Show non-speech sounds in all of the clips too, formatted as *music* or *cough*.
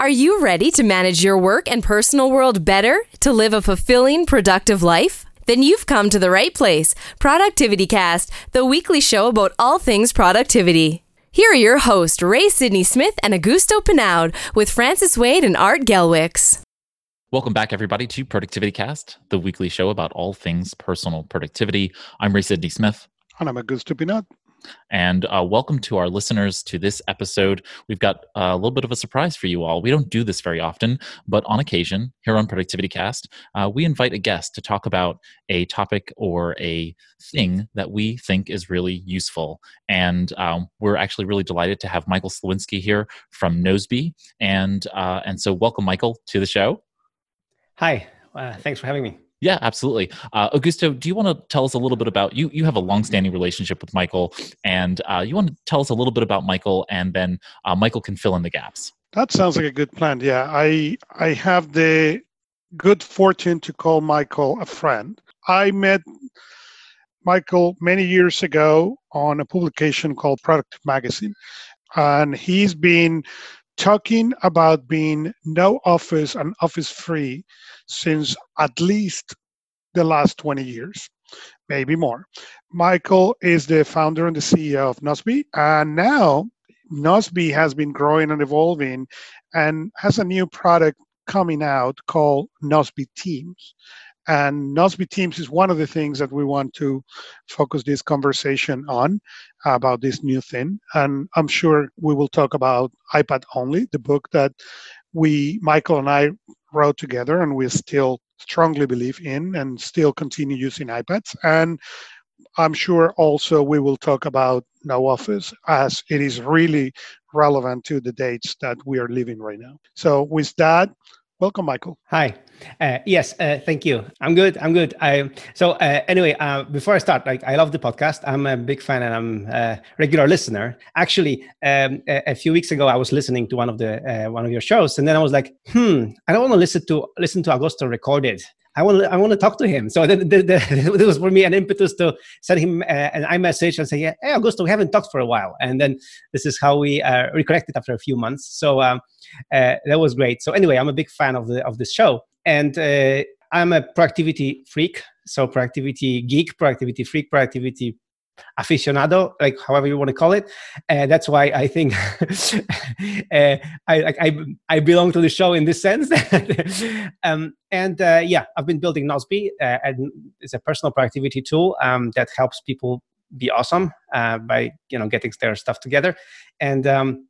Are you ready to manage your work and personal world better to live a fulfilling, productive life? Then you've come to the right place. Productivity Cast, the weekly show about all things productivity. Here are your hosts, Ray Sidney Smith and Augusto Pinaud, with Francis Wade and Art Gelwicks. Welcome back, everybody, to Productivity Cast, the weekly show about all things personal productivity. I'm Ray Sidney Smith. And I'm Augusto Pinaud. And uh, welcome to our listeners to this episode. We've got a little bit of a surprise for you all. We don't do this very often, but on occasion, here on Productivity Cast, uh, we invite a guest to talk about a topic or a thing that we think is really useful. And um, we're actually really delighted to have Michael Sliwinski here from Nozbe. And, uh, and so, welcome, Michael, to the show. Hi, uh, thanks for having me. Yeah, absolutely. Uh, Augusto, do you want to tell us a little bit about you? You have a long-standing relationship with Michael, and uh, you want to tell us a little bit about Michael, and then uh, Michael can fill in the gaps. That sounds like a good plan. Yeah, I I have the good fortune to call Michael a friend. I met Michael many years ago on a publication called Product Magazine, and he's been talking about being no office and office free since at least the last 20 years, maybe more. Michael is the founder and the CEO of Nozbe, and now Nozbe has been growing and evolving and has a new product coming out called Nozbe Teams. And Nozbe Teams is one of the things that we want to focus this conversation on about this new thing. And I'm sure we will talk about iPad Only, the book that we, Michael and I, wrote together, and we still strongly believe in and still continue using iPads. And I'm sure also we will talk about No Office as it is really relevant to the dates that we are living right now. So, with that, welcome, Michael. Hi. Uh, yes, uh, thank you. I'm good. I'm good. I so uh, anyway. Uh, before I start, like I love the podcast. I'm a big fan and I'm a regular listener. Actually, um, a, a, few weeks ago, I was listening to one of the uh, one of your shows, and then I was like, hmm, I don't want to listen to listen to Augusto recorded. I want to I want to talk to him. So *laughs* it was for me an impetus to send him uh, an iMessage and say, yeah, "Hey, Augusto, we haven't talked for a while." And then this is how we uh, reconnected after a few months. So um, uh, that was great. So anyway, I'm a big fan of the of this show, and uh, I'm a productivity freak. So productivity geek, productivity freak, productivity aficionado, like however you want to call it. Uh, that's why I think uh, *laughs* I, I I belong to the show in this sense. *laughs* um, and uh, yeah, I've been building Nozbe, uh, and it's a personal productivity tool um, that helps people be awesome uh, by you know getting their stuff together. And um,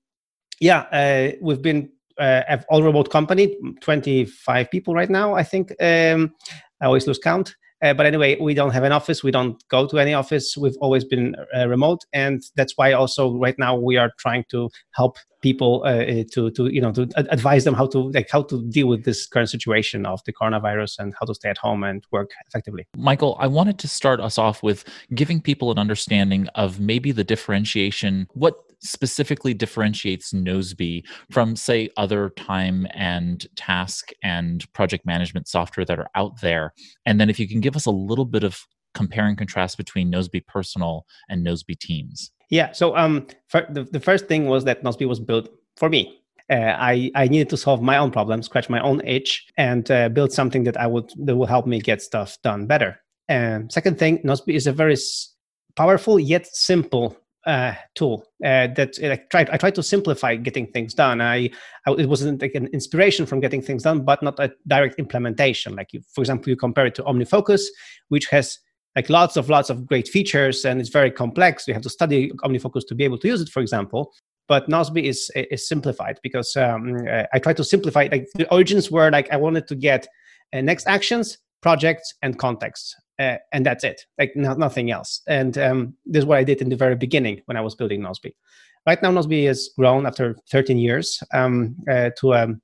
yeah, uh, we've been uh, all remote company, 25 people right now, I think. Um, I always lose count. Uh, but anyway, we don't have an office. We don't go to any office. We've always been uh, remote, and that's why also right now we are trying to help people uh, uh to to you know to advise them how to like how to deal with this current situation of the coronavirus and how to stay at home and work effectively. Michael, I wanted to start us off with giving people an understanding of maybe the differentiation. What specifically differentiates Nozbe from, say, other time and task and project management software that are out there? And then if you can give us a little bit of compare and contrast between Nozbe Personal and Nozbe Teams. Yeah. So um, the, the first thing was that Nozbe was built for me. Uh, I, I needed to solve my own problem, scratch my own itch, and uh, build something that I would that will help me get stuff done better. And second thing, Nozbe is a very s- powerful yet simple uh, tool uh, that I tried. I tried to simplify getting things done. I, I, it wasn't like an inspiration from getting things done, but not a direct implementation. Like, you, for example, you compare it to OmniFocus, which has like lots of lots of great features and it's very complex. You have to study OmniFocus to be able to use it, for example. But Nozbe is is simplified because um, uh, I tried to simplify. Like the origins were like I wanted to get uh, next actions, projects, and context uh, and that's it like no, nothing else and um, this is what i did in the very beginning when i was building nozbe right now nozbe has grown after 13 years um, uh, to um,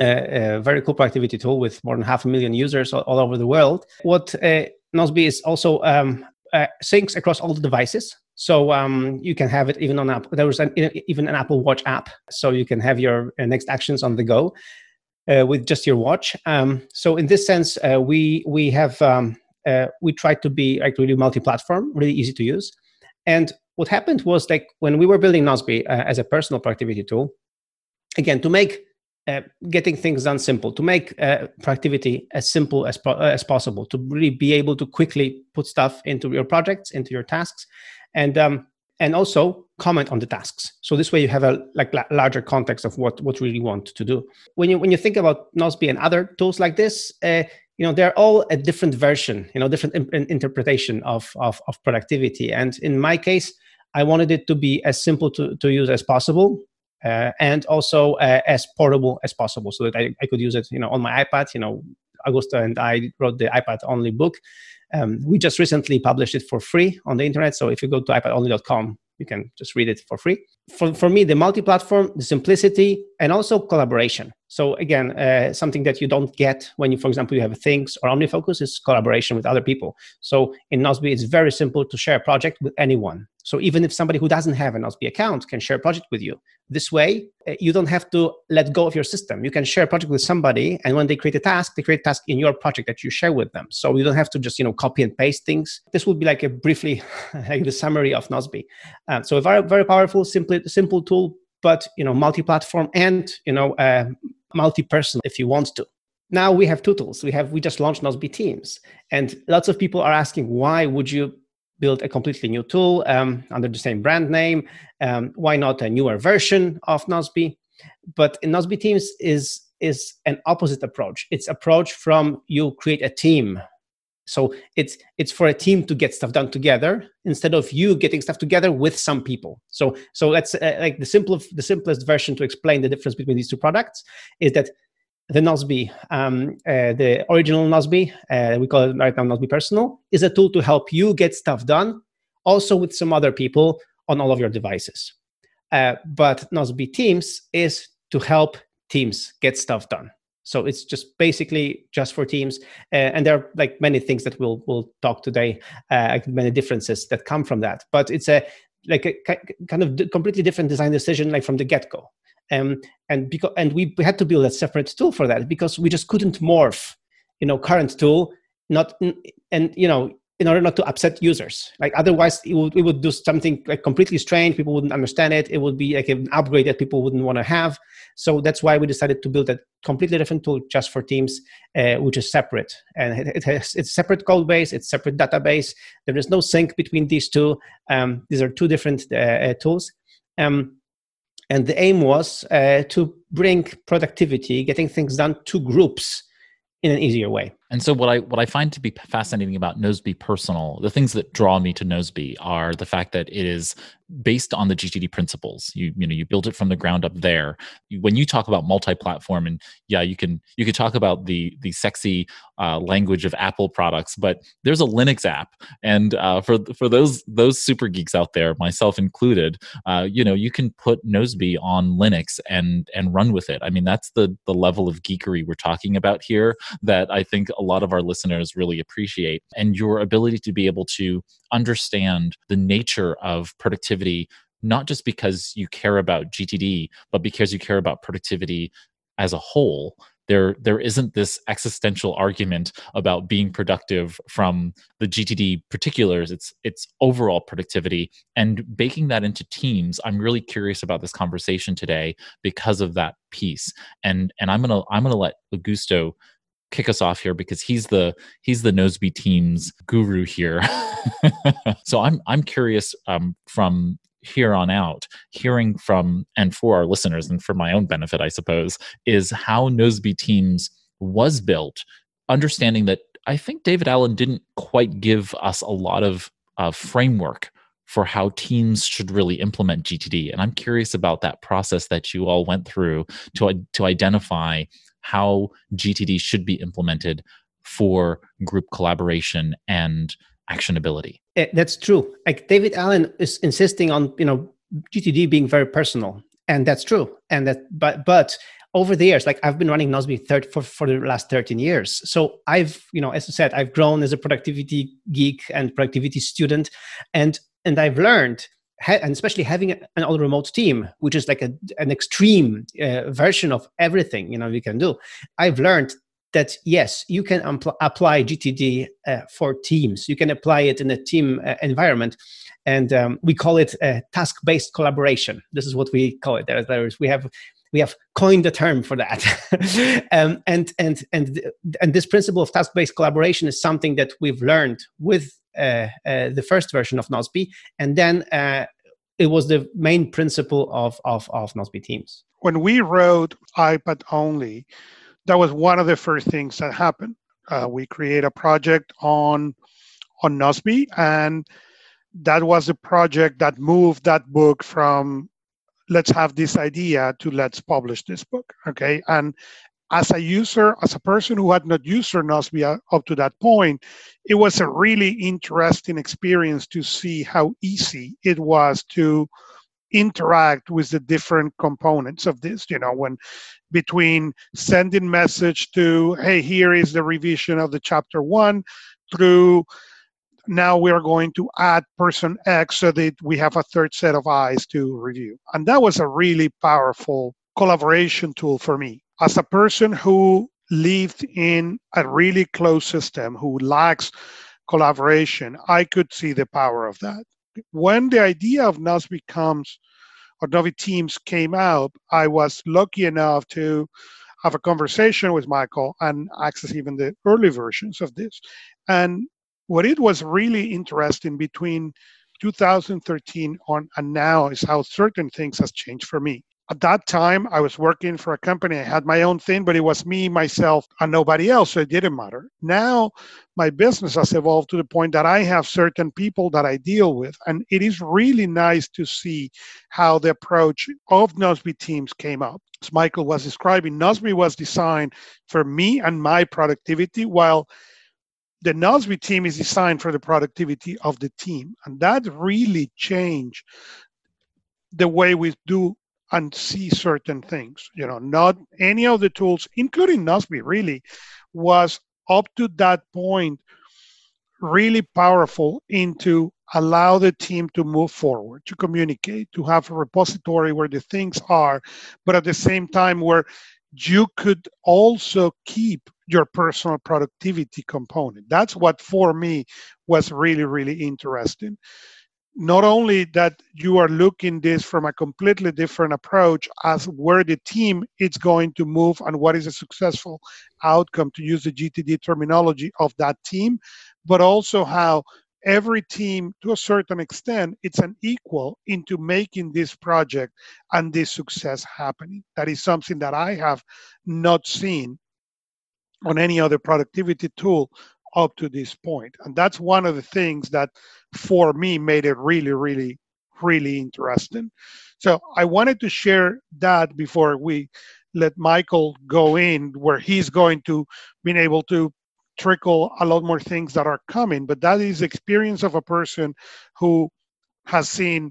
a, very cool productivity tool with more than half a million users all, all over the world what uh, nozbe is also um, uh, syncs across all the devices so um, you can have it even on app there was an, even an apple watch app so you can have your uh, next actions on the go uh, with just your watch. Um, so in this sense, uh, we we have um, uh, we tried to be like really multi-platform, really easy to use. And what happened was like when we were building Nozbe uh, as a personal productivity tool, again to make uh, getting things done simple to make uh, productivity as simple as, po- as possible to really be able to quickly put stuff into your projects into your tasks and um, and also comment on the tasks. So this way you have a like la- larger context of what what you really want to do. When you when you think about Nozbe and other tools like this uh, you know they're all a different version you know different interpretation of, of of productivity. And in my case i wanted it to be as simple to, to use as possible. uh, and also uh, as portable as possible so that I, I could use it you know on my ipad. You know augusto and i wrote the ipad only book. Um, we just recently published it for free on the internet. So if you go to ipadonly.com you can just read it for free. For, for me the multi-platform the simplicity and also collaboration so again uh, something that you don't get when you for example you have things or omnifocus is collaboration with other people so in Nozbe it's very simple to share a project with anyone so even if somebody who doesn't have an Nozbe account can share a project with you, this way uh, you don't have to let go of your system. You can share a project with somebody, and when they create a task, they create a task in your project that you share with them. So you don't have to just you know copy and paste things. This would be like a briefly *laughs* like the summary of Nozbe. Um, so a very very powerful, simple simple tool, but you know multi-platform and you know uh, multi-personal if you want to now we have two tools we have we just launched Nozbe teams and lots of people are asking why would you build a completely new tool um, under the same brand name. Um, why not a newer version of Nozbe? But in Nozbe Teams is is an opposite approach. It's approach from you create a team. So it's it's for a team to get stuff done together instead of you getting stuff together with some people. So so that's uh, like the simple the simplest version to explain the difference between these two products is that the Nozbe, um, uh, the original Nozbe, uh, we call it right now Nozbe Personal, is a tool to help you get stuff done, also with some other people on all of your devices. Uh, but Nozbe Teams is to help teams get stuff done. So it's just basically just for teams, uh, and there are like many things that we'll we'll talk today, uh, many differences that come from that. But it's a like a kind of completely different design decision, like from the get go. Um, and because and we had to build a separate tool for that because we just couldn't morph, you know, current tool not and you know in order not to upset users. Like otherwise, it would, it would do something like completely strange. People wouldn't understand it. It would be like an upgrade that people wouldn't want to have. So that's why we decided to build a completely different tool just for Teams, uh, which is separate. And it, it, has it's separate code base, it's separate database. There is no sync between these two. Um, these are two different uh, uh, tools. Um, and the aim was uh, to bring productivity, getting things done to groups in an easier way. And so what I what I find to be fascinating about Nozbe Personal, the things that draw me to Nozbe are the fact that it is based on the GTD principles. You you know you build it from the ground up there. When you talk about multi-platform, and yeah, you can you can talk about the the sexy uh, language of Apple products, but there's a Linux app, and uh, for for those those super geeks out there, myself included, uh, you know you can put Nozbe on Linux and and run with it. I mean that's the the level of geekery we're talking about here that I think a lot of our listeners really appreciate, and your ability to be able to understand the nature of productivity, not just because you care about GTD, but because you care about productivity as a whole. There there isn't this existential argument about being productive from the GTD particulars. It's it's overall productivity. And baking that into teams I'm really curious about this conversation today because of that piece. And and I'm going to I'm going to let Augusto kick us off here because he's the he's the Nozbe team's guru here. *laughs* so I'm I'm curious um, from here on out, hearing from and for our listeners and for my own benefit, I suppose, is how Nozbe Teams was built, understanding that I think David Allen didn't quite give us a lot of uh, framework for how teams should really implement GTD. And I'm curious about that process that you all went through to, to identify how GTD should be implemented for group collaboration and actionability. Eh, that's true. Like David Allen is insisting on, you know, GTD being very personal. And that's true. And that but but over the years, like I've been running Nozbe 30, for, for the last 13 years. So I've, you know, as I said, I've grown as a productivity geek and productivity student. And and I've learned and especially having an all remote team, which is like a, an extreme uh, version of everything you know we can do. I've learned that yes, you can apply GTD uh, for teams. You can apply it in a team uh, environment, and um, we call it task-based collaboration. This is what we call it. There, there's we have we have coined the term for that. *laughs* um, and and and and this principle of task-based collaboration is something that we've learned with the first version of Nozbe, and then uh, it was the main principle of of of Nozbe Teams. When we wrote iPad only, that was one of the first things that happened. Uh, we create a project on on Nozbe, and that was the project that moved that book from let's have this idea to let's publish this book. Okay, and as a user, as a person who had not used Nozbe up to that point, it was a really interesting experience to see how easy it was to interact with the different components of this you know when between sending message to hey here is the revision of the chapter one through now we are going to add person X so that we have a third set of eyes to review. And that was a really powerful collaboration tool for me. As a person who lived in a really closed system, who lacks collaboration, I could see the power of that. When the idea of Nozbe comes, or Nozbe Teams came out, I was lucky enough to have a conversation with Michael and access even the early versions of this. And what it was really interesting between 2013 on and now is how certain things has changed for me at that time i was working for a company i had my own thing but it was me myself and nobody else so it didn't matter now my business has evolved to the point that i have certain people that i deal with and it is really nice to see how the approach of Nozbe teams came up as michael was describing Nozbe was designed for me and my productivity while the Nozbe team is designed for the productivity of the team. And that really changed the way we do and see certain things. You know, not any of the tools, including Nozbe, really was up to that point really powerful into allow the team to move forward, to communicate, to have a repository where the things are, but at the same time where you could also keep your personal productivity component. That's what for me was really, really interesting. Not only that you are looking this from a completely different approach as where the team is going to move and what is a successful outcome to use the GTD terminology of that team, but also how every team to a certain extent it's an equal into making this project and this success happening. That is something that i have not seen on any other productivity tool up to this point. And that's one of the things that for me made it really really really interesting. So i wanted to share that before we let michael go in where he's going to being able to trickle a lot more things that are coming. But that is experience of a person who has seen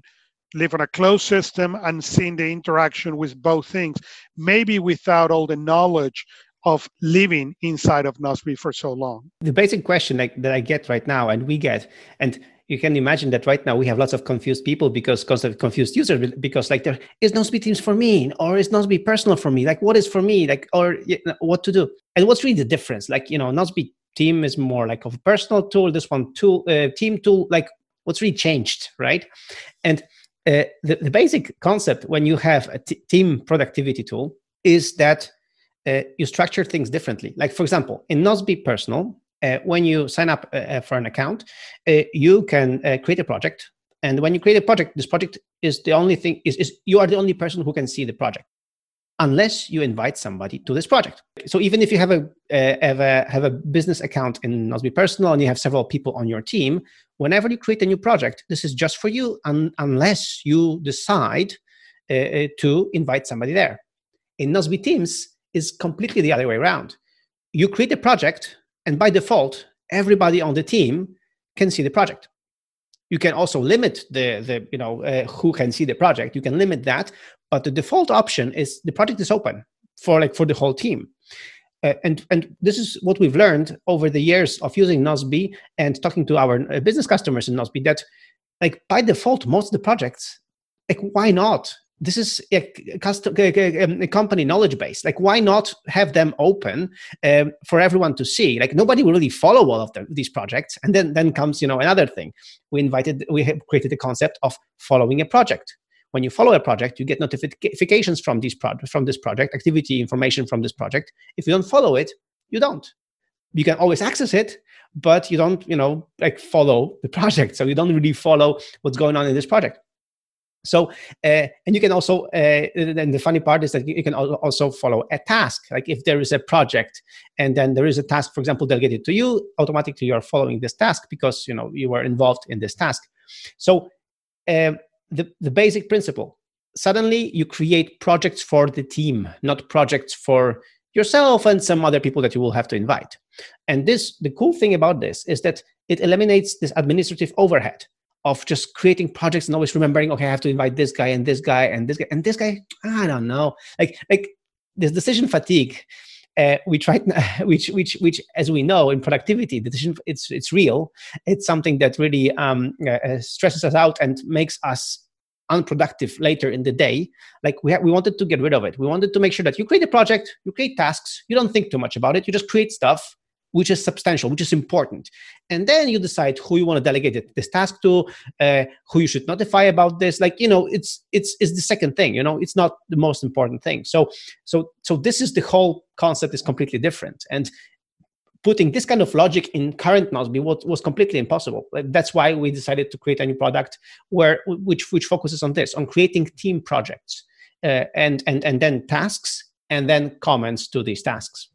live in a closed system and seen the interaction with both things maybe without all the knowledge of living inside of Nozbe for so long. The basic question like, that i get right now and we get and you can imagine that right now we have lots of confused people because of confused users because like there is Nozbe teams for me or is Nozbe personal for me. Like what is for me? Like or you know, what to do? And what's really the difference? Like you know Nozbe team is more like of a personal tool this one tool uh, team tool like what's really changed right? And uh, the, the basic concept when you have a t- team productivity tool is that uh, you structure things differently like for example in Nozbe personal uh, when you sign up uh, uh, for an account, uh, you can uh, create a project. And when you create a project, this project is the only thing is, is you are the only person who can see the project, unless you invite somebody to this project. So even if you have a uh, have a have a business account in Nozbe Personal and you have several people on your team, whenever you create a new project, this is just for you, un- unless you decide to invite somebody there. In Nozbe Teams, is completely the other way around. You create a project and by default, everybody on the team can see the project. You can also limit the, the you know, uh, who can see the project. You can limit that, but the default option is the project is open for like for the whole team. Uh, and and this is what we've learned over the years of using Nozbe and talking to our uh, business customers in Nozbe that like by default most of the projects like why not this is a, custom, a, company knowledge base. Like, why not have them open um, for everyone to see? Like, nobody will really follow all of the, these projects. And then, then comes, you know, another thing. We invited, we have created the concept of following a project. when you follow a project, you get notifications from this project, from this project, activity information from this project. If you don't follow it, you don't. You can always access it, but you don't, you know, like follow the *laughs* project. So you don't really follow what's going on in this project. So, uh, and you can also, uh, and the funny part is that you can also follow a task. Like if there is a project and then there is a task, for example, delegated to you, automatically you're following this task because, you know, you were involved in this task. So uh, the, the basic principle, suddenly you create projects for the team, not projects for yourself and some other people that you will have to invite. And this, the cool thing about this is that it eliminates this administrative overhead of just creating projects and always remembering, okay, I have to invite this guy and this guy and this guy and this guy. I don't know, like like this decision fatigue. Uh, we tried, *laughs* which which which, as we know in productivity, decision it's it's real. It's something that really um, uh, stresses us out and makes us unproductive later in the day like we, ha- we wanted to get rid of it we wanted to make sure that you create a project you create tasks you don't think too much about it you just create stuff which is substantial, which is important. And then you decide who you want to delegate this task to, uh, who you should notify about this. Like you know, it's it's it's the second thing. You know, it's not the most important thing. So so so this is the whole concept is completely different. And putting this kind of logic in current Nozbe was, was completely impossible. That's why we decided to create a new product where which which focuses on this, on creating team projects uh, and and and then tasks and then comments to these tasks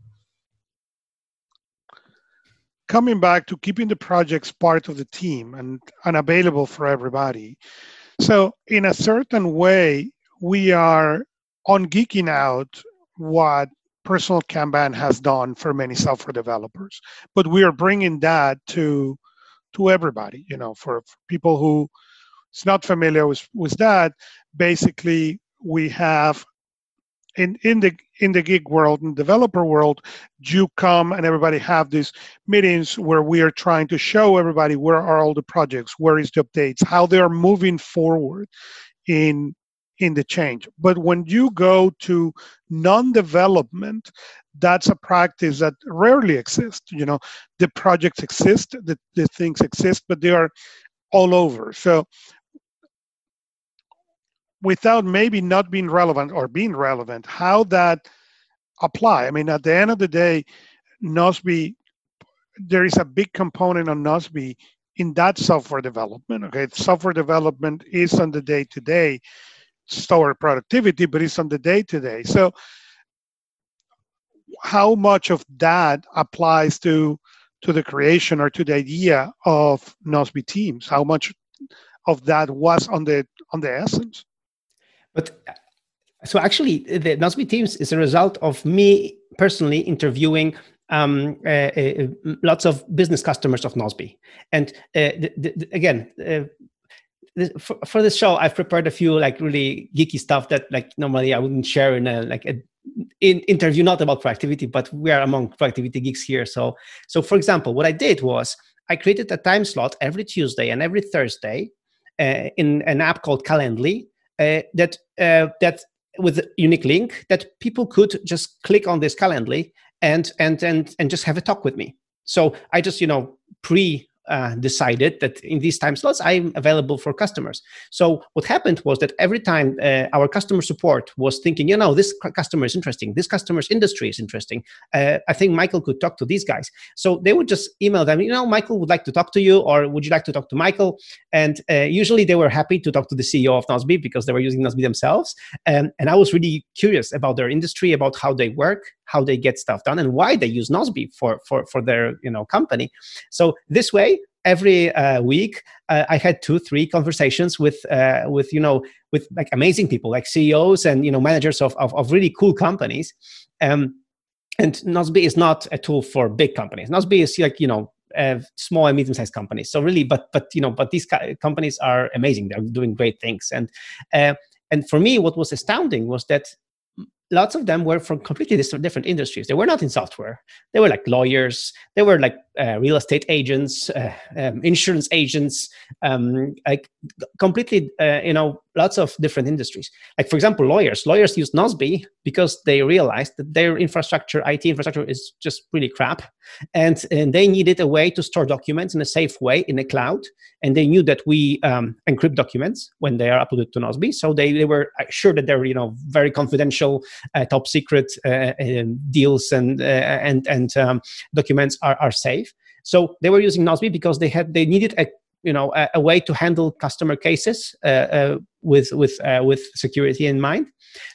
coming back to keeping the projects part of the team and, and available for everybody. So, in a certain way, we are on geeking out what personal Kanban has done for many software developers, but we are bringing that to to everybody. You know, for, for people who is not familiar with with that, basically we have in in the in the gig world and developer world you come and everybody have these meetings where we are trying to show everybody where are all the projects where is the updates how they are moving forward in in the change. But when you go to non-development that's a practice that rarely exists you know. The projects exist the, the things exist but they are all over. So without maybe not being relevant or being relevant, how that apply. I mean, at the end of the day, Nozbe, there is a big component on Nozbe in that software development. Okay, software development is on the day to day store productivity, but it's on the day to day. So, how much of that applies to to the creation or to the idea of Nozbe teams? How much of that was on the on the essence? But so actually, the Nozbe Teams is a result of me personally interviewing um, uh, uh, lots of business customers of Nozbe. And uh, the, the, again, uh, for, for, this show, I've prepared a few like really geeky stuff that like normally I wouldn't share in a like a in interview, not about productivity, but we are among productivity geeks here. So, so for example, what I did was I created a time slot every Tuesday and every Thursday uh, in an app called Calendly that uh, that with a unique link that people could just click on this Calendly and and and and just have a talk with me. So I just you know pre uh, decided that in these time slots I'm available for customers. So what happened was that every time uh, our customer support was thinking, you know, this customer is interesting, this customer's industry is interesting. Uh, I think Michael could talk to these guys. So they would just email them, you know, Michael would like to talk to you, or would you like to talk to Michael? And uh, usually they were happy to talk to the CEO of Nozbe because they were using Nozbe themselves. And, and I was really curious about their industry, about how they work, how they get stuff done and why they use Nozbe for, for, for their you know company. So this way, every uh, week uh, I had two, three conversations with uh, with you know with like amazing people, like CEOs and you know managers of of, of really cool companies. Um, and Nozbe is not a tool for big companies. Nozbe is like you know small and medium-sized companies. So really, but but you know, but these companies are amazing. They're doing great things. And uh, and for me, what was astounding was that lots of them were from completely different industries. They were not in software. They were like lawyers. They were like uh, real estate agents, uh, um, insurance agents, um, like completely, uh, you know, lots of different industries. Like, for example, lawyers. Lawyers use Nozbe because they realized that their infrastructure, IT infrastructure, is just really crap. And, and they needed a way to store documents in a safe way in the cloud. And they knew that we um, encrypt documents when they are uploaded to Nozbe. So they, they were sure that they're, you know, very confidential, uh, top secret uh, deals and, uh, and, and um, documents are, are safe. So they were using Nozbe because they had they needed a you know a, a way to handle customer cases uh, uh, with with uh, with security in mind.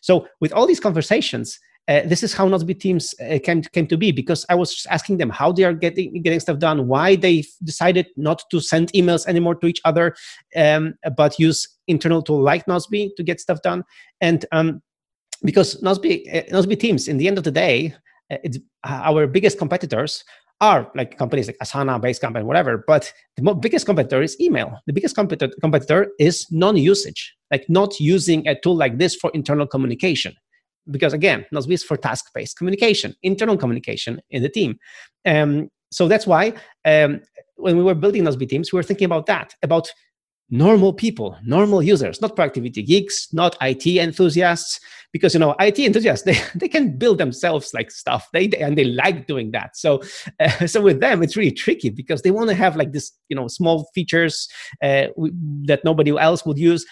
So with all these conversations, uh, this is how Nozbe teams uh, came came to be because I was asking them how they are getting getting stuff done, why they decided not to send emails anymore to each other, um, but use internal tool like Nozbe to get stuff done, and um, because Nozbe uh, Nozbe teams, in the end of the day, it's our biggest competitors are like companies like Asana, Basecamp, and whatever. But the biggest competitor is email. The biggest competitor, competitor is non-usage, like not using a tool like this for internal communication. Because again, Nozbe is for task-based communication, internal communication in the team. Um, so that's why um, when we were building Nozbe teams, we were thinking about that, about normal people, normal users, not productivity geeks, not IT enthusiasts, because you know IT enthusiasts *laughs* they, they can build themselves like stuff they, they and they like doing that. So uh, *laughs* so with them it's really tricky because they want to have like this you know small features uh, that nobody else would use.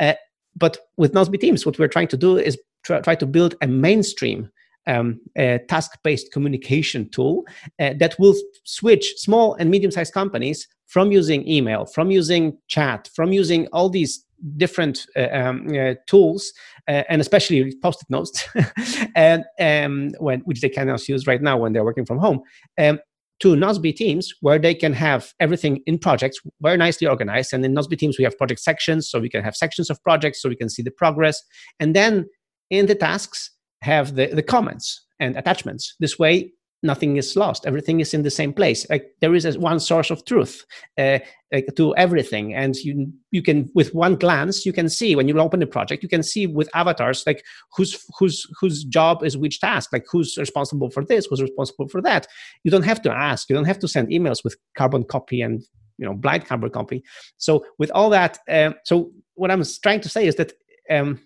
Uh, but with Nozbe Teams, what we're trying to do is try, try to build a mainstream um, task-based communication tool uh, that will switch small and medium-sized companies from using email, from using chat, from using all these different uh, um, uh, tools, uh, and especially post-it notes, *laughs* and um, when which they can cannot use right now when they're working from home. Um, to Nozbe teams where they can have everything in projects very nicely organized. And in Nozbe teams, we have project sections, so we can have sections of projects so we can see the progress. And then in the tasks, have the, the comments and attachments. This way, nothing is lost. Everything is in the same place. Like there is one source of truth uh, like, to everything, and you you can with one glance you can see when you open the project you can see with avatars like whose whose whose job is which task, like who's responsible for this, who's responsible for that. You don't have to ask. You don't have to send emails with carbon copy and you know blind carbon copy. So with all that, uh, so what I'm trying to say is that. Um,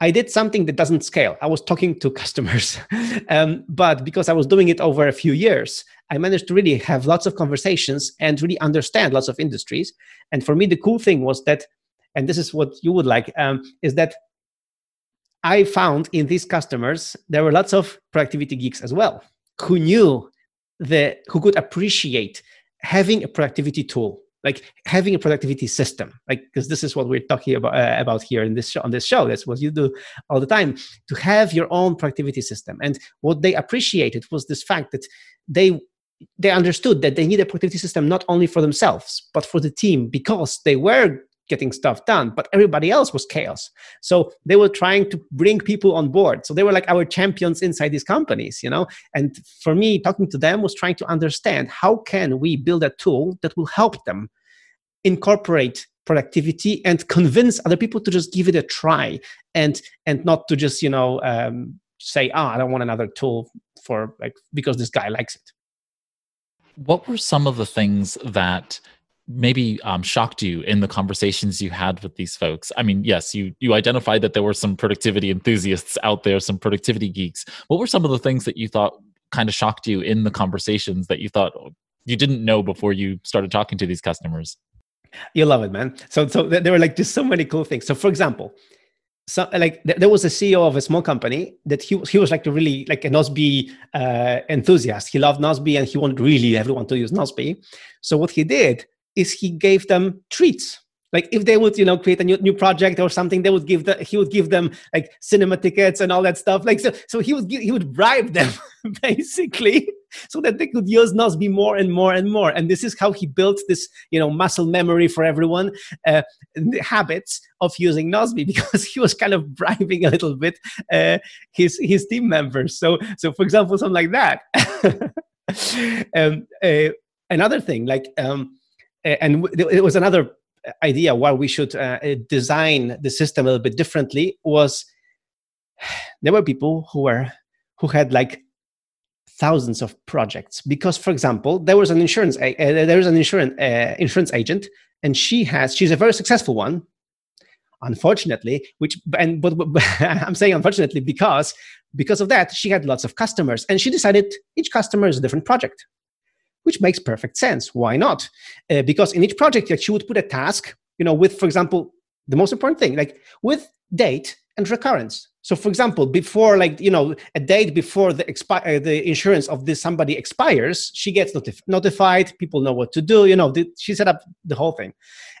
I did something that doesn't scale. I was talking to *laughs* customers, um, but because I was doing it over a few years, I managed to really have lots of conversations and really understand lots of industries. And for me, the cool thing was that, and this is what you would like, um, is that I found in these customers there were lots of productivity geeks as well who knew the who could appreciate having a productivity tool like having a productivity system like because this is what we're talking about uh, about here in this show on this show. That's what you do all the time to have your own productivity system. And what they appreciated was this fact that they they understood that they need a productivity system not only for themselves but for the team because they were getting stuff done, but everybody else was chaos. So they were trying to bring people on board. So they were like our champions inside these companies, you know. And for me, talking to them was trying to understand how can we build a tool that will help them incorporate productivity and convince other people to just give it a try and and not to just you know um, say ah oh, i don't want another tool for like because this guy likes it what were some of the things that maybe um, shocked you in the conversations you had with these folks. I mean yes you you identified that there were some productivity enthusiasts out there some productivity geeks. What were some of the things that you thought kind of shocked you in the conversations that you thought you didn't know before you started talking to these customers? You love it man. So so there were like just so many cool things. So for example so like there was a CEO of a small company that he he was like a really like a Nozbe uh, enthusiast. He loved Nozbe and he wanted really everyone to use Nozbe. So what he did is he gave them treats. Like if they would you know create a new, new project or something they would give the he would give them like cinema tickets and all that stuff. Like so so he would give, he would bribe them *laughs* basically so that they could use Nozbe more and more and more. And this is how he built this you know muscle memory for everyone uh, habits of using Nozbe *laughs* because he was kind of bribing a little bit uh, his his team members. So so for example something like that. *laughs* Um, uh, another thing like um, and it was another idea why we should uh, design the system a little bit differently was *sighs* there were people who were who had like thousands of projects. Because for example there was an insurance uh, there was an insurance uh, insurance agent and she has she's a very successful one unfortunately, which and but, but *laughs* I'm saying unfortunately because because of that she had lots of customers and she decided each customer is a different project, which makes perfect sense. Why not? Uh, because in each project like, she would put a task, you know, with for example the most important thing like with date and recurrence so for example before like you know a date before the expi- uh, the insurance of this somebody expires she gets notif- notified people know what to do you know the, she set up the whole thing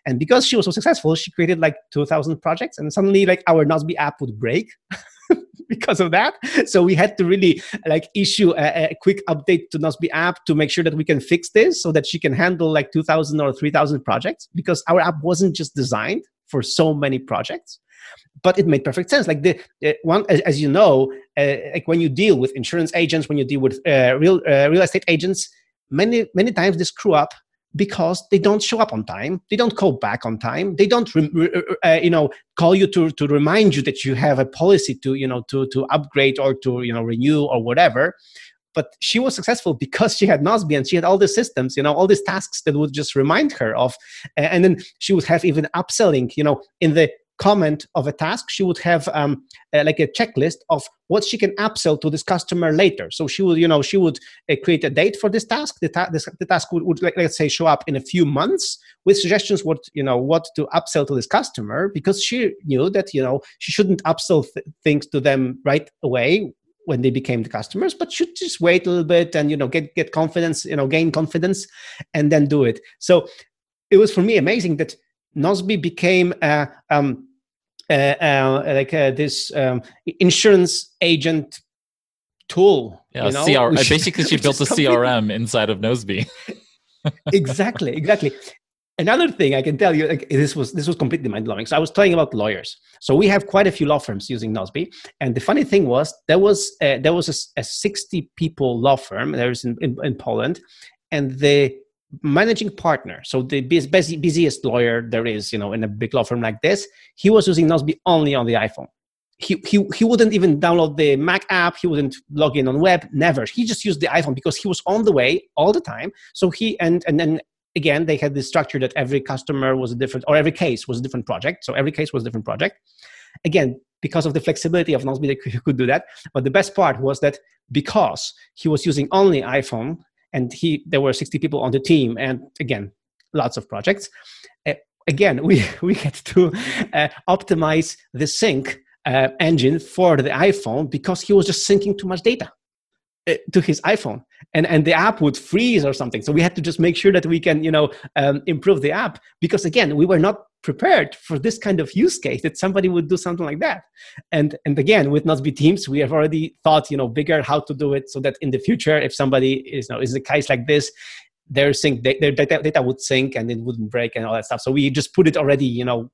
and because she was so successful she created like 2000 projects and suddenly like our Nozbe app would break *laughs* *laughs* because of that. So we had to really like issue a, a, quick update to Nozbe app to make sure that we can fix this so that she can handle like 2000 or 3000 projects because our app wasn't just designed for so many projects but it made perfect sense. Like the uh, one as, as, you know uh, like when you deal with insurance agents when you deal with uh, real uh, real estate agents many many times they screw up because they don't show up on time they don't call back on time they don't uh, you know call you to to remind you that you have a policy to you know to to upgrade or to you know renew or whatever but she was successful because she had Nozbe and she had all the systems, you know, all these tasks that would just remind her of. And then she would have even upselling, you know, in the comment of a task, she would have um, uh, like a checklist of what she can upsell to this customer later. So she would, you know, she would uh, create a date for this task. The, ta- this, the task would, would like, let's say, show up in a few months with suggestions what, you know, what to upsell to this customer because she knew that, you know, she shouldn't upsell th- things to them right away when they became the customers but should just wait a little bit and you know get get confidence you know gain confidence and then do it so it was for me amazing that Nozbe became uh, um, like uh, this um, insurance agent tool. Yeah, you know? CR- *laughs* basically, she built a CRM inside of Nozbe. *laughs* exactly, exactly. Another thing I can tell you, like, this was this was completely mind blowing. So I was talking about lawyers. So we have quite a few law firms using Nozbe, and the funny thing was there was uh, there was a, a, sixty people law firm there's in, in, in Poland, and the managing partner, so the busy, busiest lawyer there is, you know, in a big law firm like this, he was using Nozbe only on the iPhone. He, he, he wouldn't even download the Mac app. He wouldn't log in on web. Never. He just used the iPhone because he was on the way all the time. So he and and then again they had this structure that every customer was a different or every case was a different project. So every case was a different project. Again, because of the flexibility of Nozbe, he could do that. But the best part was that because he was using only iPhone and he there were 60 people on the team and again lots of projects. Uh, again *laughs* we we had to uh, optimize the sync uh, engine for the iphone because he was just syncing too much data uh, to his iphone. And and the app would freeze or something. So we had to just make sure that we can you know um, improve the app because again we were not prepared for this kind of use case that somebody would do something like that. And and again with Nozbe teams we have already thought you know bigger how to do it so that in the future if somebody is you know is a case like this their sync their data, data would sync and it wouldn't break and all that stuff. So we just put it already you know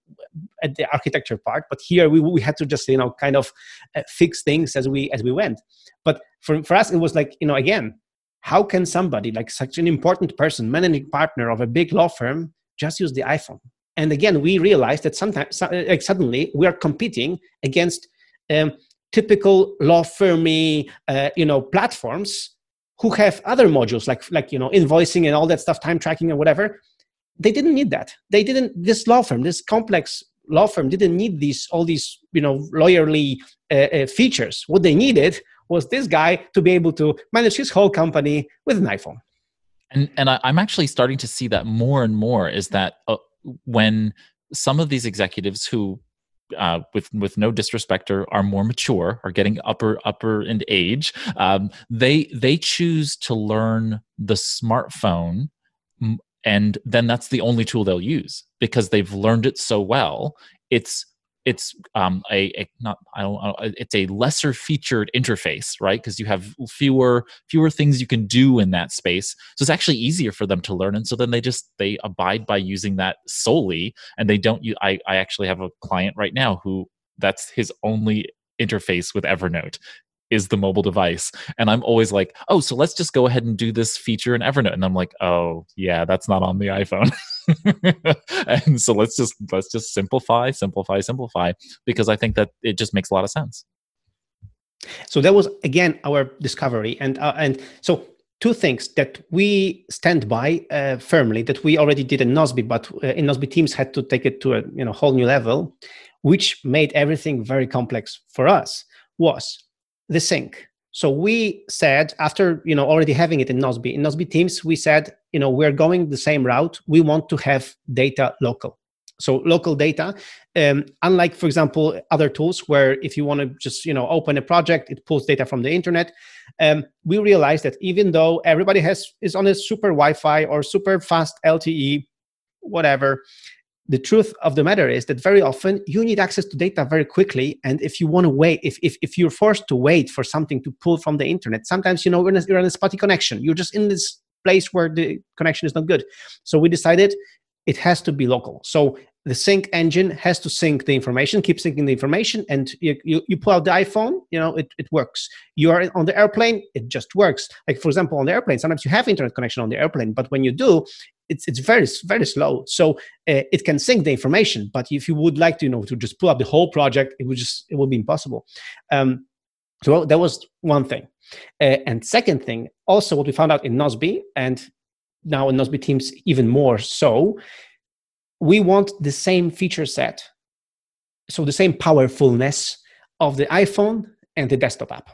at the architecture part. But here we, we had to just you know kind of uh, fix things as we as we went. But for, for us it was like you know again how can somebody like such an important person managing partner of a big law firm just use the iphone and again we realized that sometimes like suddenly we are competing against um, typical law firmy uh, you know platforms who have other modules like like you know invoicing and all that stuff time tracking and whatever. They didn't need that. They didn't this law firm this complex law firm didn't need these all these you know lawyerly uh, uh, features. What they needed was this guy to be able to manage his whole company with an iphone. And and I, am actually starting to see that more and more is that uh, when some of these executives who uh, with with no disrespect are, are more mature are getting upper upper in age um, they they choose to learn the smartphone and then that's the only tool they'll use because they've learned it so well. It's it's um, a, a, not I don't know, it's a lesser featured interface, right? Because you have fewer fewer things you can do in that space, so it's actually easier for them to learn. And so then they just they abide by using that solely, and they don't. Use, I I actually have a client right now who that's his only interface with Evernote is the mobile device. And I'm always like, oh, so let's just go ahead and do this feature in Evernote. And I'm like, oh, yeah, that's not on the iPhone. *laughs* *laughs* and so let's just let's just simplify, simplify, simplify, because I think that it just makes a lot of sense. So that was again our discovery, and uh, and so two things that we stand by uh, firmly that we already did in Nozbe, but uh, in Nozbe teams had to take it to a you know whole new level which made everything very complex for us, was the sync. So we said after you know already having it in Nozbe in Nozbe Teams, we said you know we're going the same route. We want to have data local. So local data, um, unlike for example other tools where if you want to just you know open a project, it pulls data from the internet. Um, we realized that even though everybody has is on a super Wi-Fi or super fast LTE, whatever, the truth of the matter is that very often you need access to data very quickly and if you want to wait if, if, if you're forced to wait for something to pull from the internet sometimes you know you're in, a, you're in a spotty connection you're just in this place where the connection is not good. So we decided it has to be local. So the sync engine has to sync the information keep syncing the information and you, you, you pull out the iphone you know it, it works. You are on the airplane it just works. Like for example on the airplane sometimes you have internet connection on the airplane but when you do it's it's very very slow. So uh, it can sync the information but if you would like to you know to just pull up the whole project it would just it would be impossible. Um, so that was one thing. Uh, and second thing also what we found out in Nozbe and now in Nozbe teams even more so we want the same feature set. So the same powerfulness of the iphone and the desktop app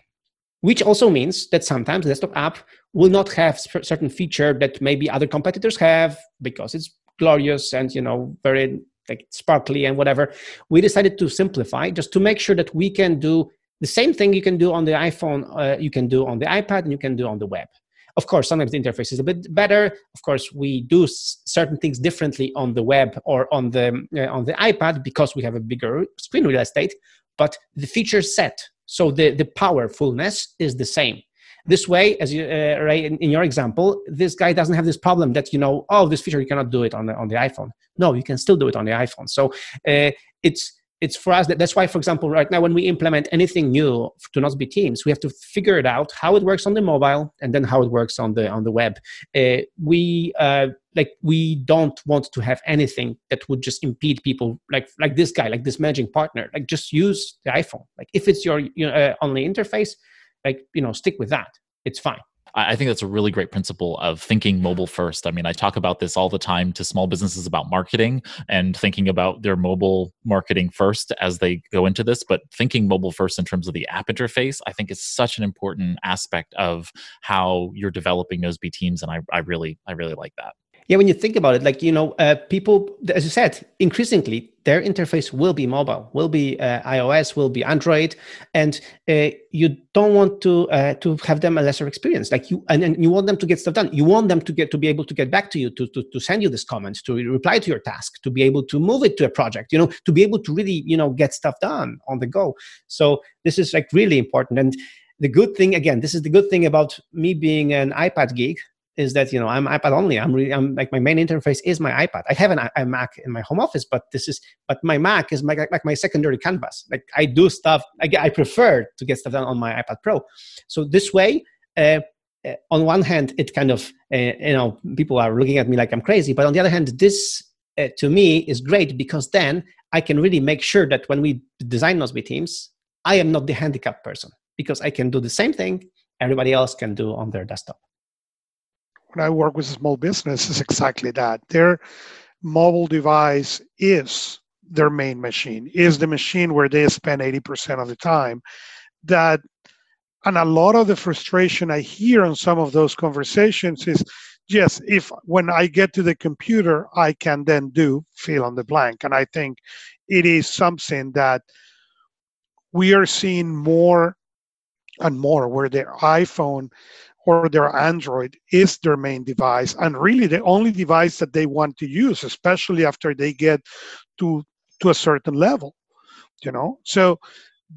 which also means that sometimes the desktop app will not have certain feature that maybe other competitors have because it's glorious and you know very like sparkly and whatever. We decided to simplify just to make sure that we can do the same thing you can do on the iphone uh, you can do on the ipad and you can do on the web. Of course sometimes the interface is a bit better. Of course we do certain things differently on the web or on the uh, on the ipad because we have a bigger screen real estate but the feature set so the, the powerfulness is the same. This way, as you uh, Ray, in, in, your example, this guy doesn't have this problem that you know, oh, this feature you cannot do it on the on the iPhone. No, you can still do it on the iPhone. So uh, it's it's for us that that's why for example right now when we implement anything new to Nozbe teams we have to figure it out how it works on the mobile and then how it works on the on the web. Uh, we uh, like we don't want to have anything that would just impede people like like this guy like this managing partner like just use the iphone. Like if it's your you know, uh, only interface like you know stick with that. It's fine I think that's a really great principle of thinking mobile first. I mean, I talk about this all the time to small businesses about marketing and thinking about their mobile marketing first as they go into this. But thinking mobile first in terms of the app interface, I think is such an important aspect of how you're developing Nozbe teams. And I, I really, I really like that yeah when you think about it like you know uh, people as you said increasingly their interface will be mobile will be uh, ios will be android and uh, you don't want to uh, to have them a lesser experience. Like you and, and, you want them to get stuff done. You want them to get to be able to get back to you to, to to send you this comment to reply to your task to be able to move it to a project you know to be able to really you know get stuff done on the go. So this is like really important. And the good thing again this is the good thing about me being an ipad geek is that you know I'm iPad only. I'm really I'm like my main interface is my iPad. I have an a Mac in my home office, but this is but my Mac is my like my secondary canvas. Like I do stuff. I, I prefer to get stuff done on my iPad Pro. So this way. Uh, uh, on one hand, it kind of uh, you know people are looking at me like I'm crazy, but on the other hand, this uh, to me is great because then I can really make sure that when we design Nozbe teams, I am not the handicapped person because I can do the same thing everybody else can do on their desktop when I work with small business is exactly that. Their mobile device is their main machine, is the machine where they spend 80% of the time. That and a lot of the frustration I hear on some of those conversations is yes, if when I get to the computer, I can then do fill on the blank. And I think it is something that we are seeing more and more where the iPhone or their Android is their main device and really the only device that they want to use, especially after they get to to a certain level. You know, so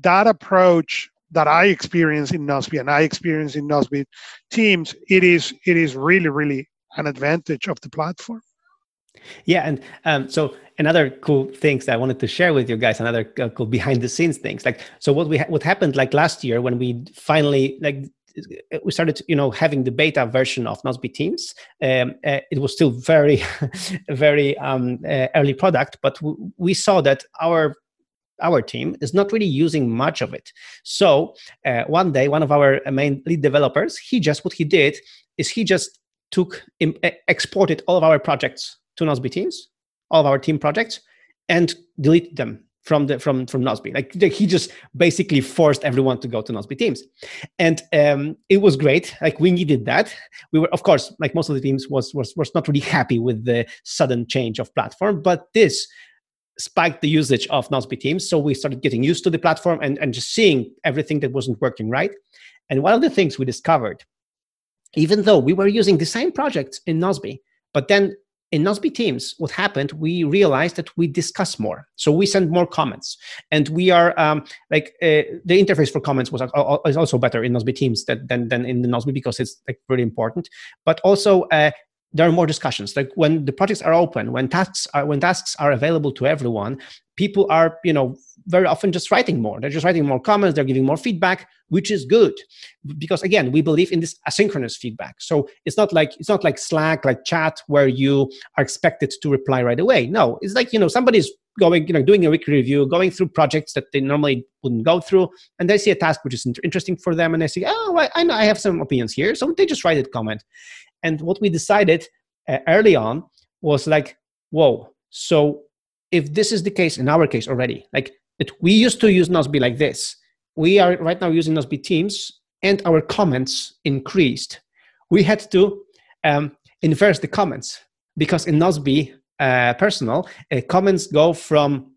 that approach that I experience in Nozbe and I experience in Nozbe teams, it is it is really really an advantage of the platform. Yeah, and um, so another cool things that I wanted to share with you guys, another uh, cool behind the scenes things. Like, so what we ha- what happened like last year when we finally like we started you know having the beta version of Nozbe Teams. Um, uh, it was still very *laughs* very um, uh, early product, but w- we saw that our our team is not really using much of it. So uh, one day, one of our main lead developers, he just what he did is he just took exported all of our projects to Nozbe Teams, all of our team projects, and deleted them from the from from Nozbe. Like he just basically forced everyone to go to Nozbe Teams, and um, it was great. Like we needed that. We were, of course, like most of the teams, was was was not really happy with the sudden change of platform, but this spiked the usage of Nozbe Teams. So we started getting used to the platform and and just seeing everything that wasn't working right. And one of the things we discovered, even though we were using the same projects in Nozbe, but then in Nozbe Teams, what happened, we realized that we discuss more. So we send more comments. And we are um, like uh, the interface for comments was is also better in Nozbe Teams than, than, than in the Nozbe because it's like really important. But also, uh, there are more discussions like when the projects are open when tasks are when tasks are available to everyone people are you know very often just writing more. They're just writing more comments they're giving more feedback which is good. Because again we believe in this asynchronous feedback. So it's not like it's not like slack like chat where you are expected to reply right away. No it's like you know somebody's going you know doing a weekly review going through projects that they normally wouldn't go through and they see a task which is interesting for them and they say oh i know i have some opinions here so they just write a comment. And what we decided uh, early on was like whoa so if this is the case in our case already like it, we used to use Nozbe like this. We are right now using Nozbe Teams and our comments increased. We had to um, inverse the comments because in Nozbe uh, personal uh, comments go from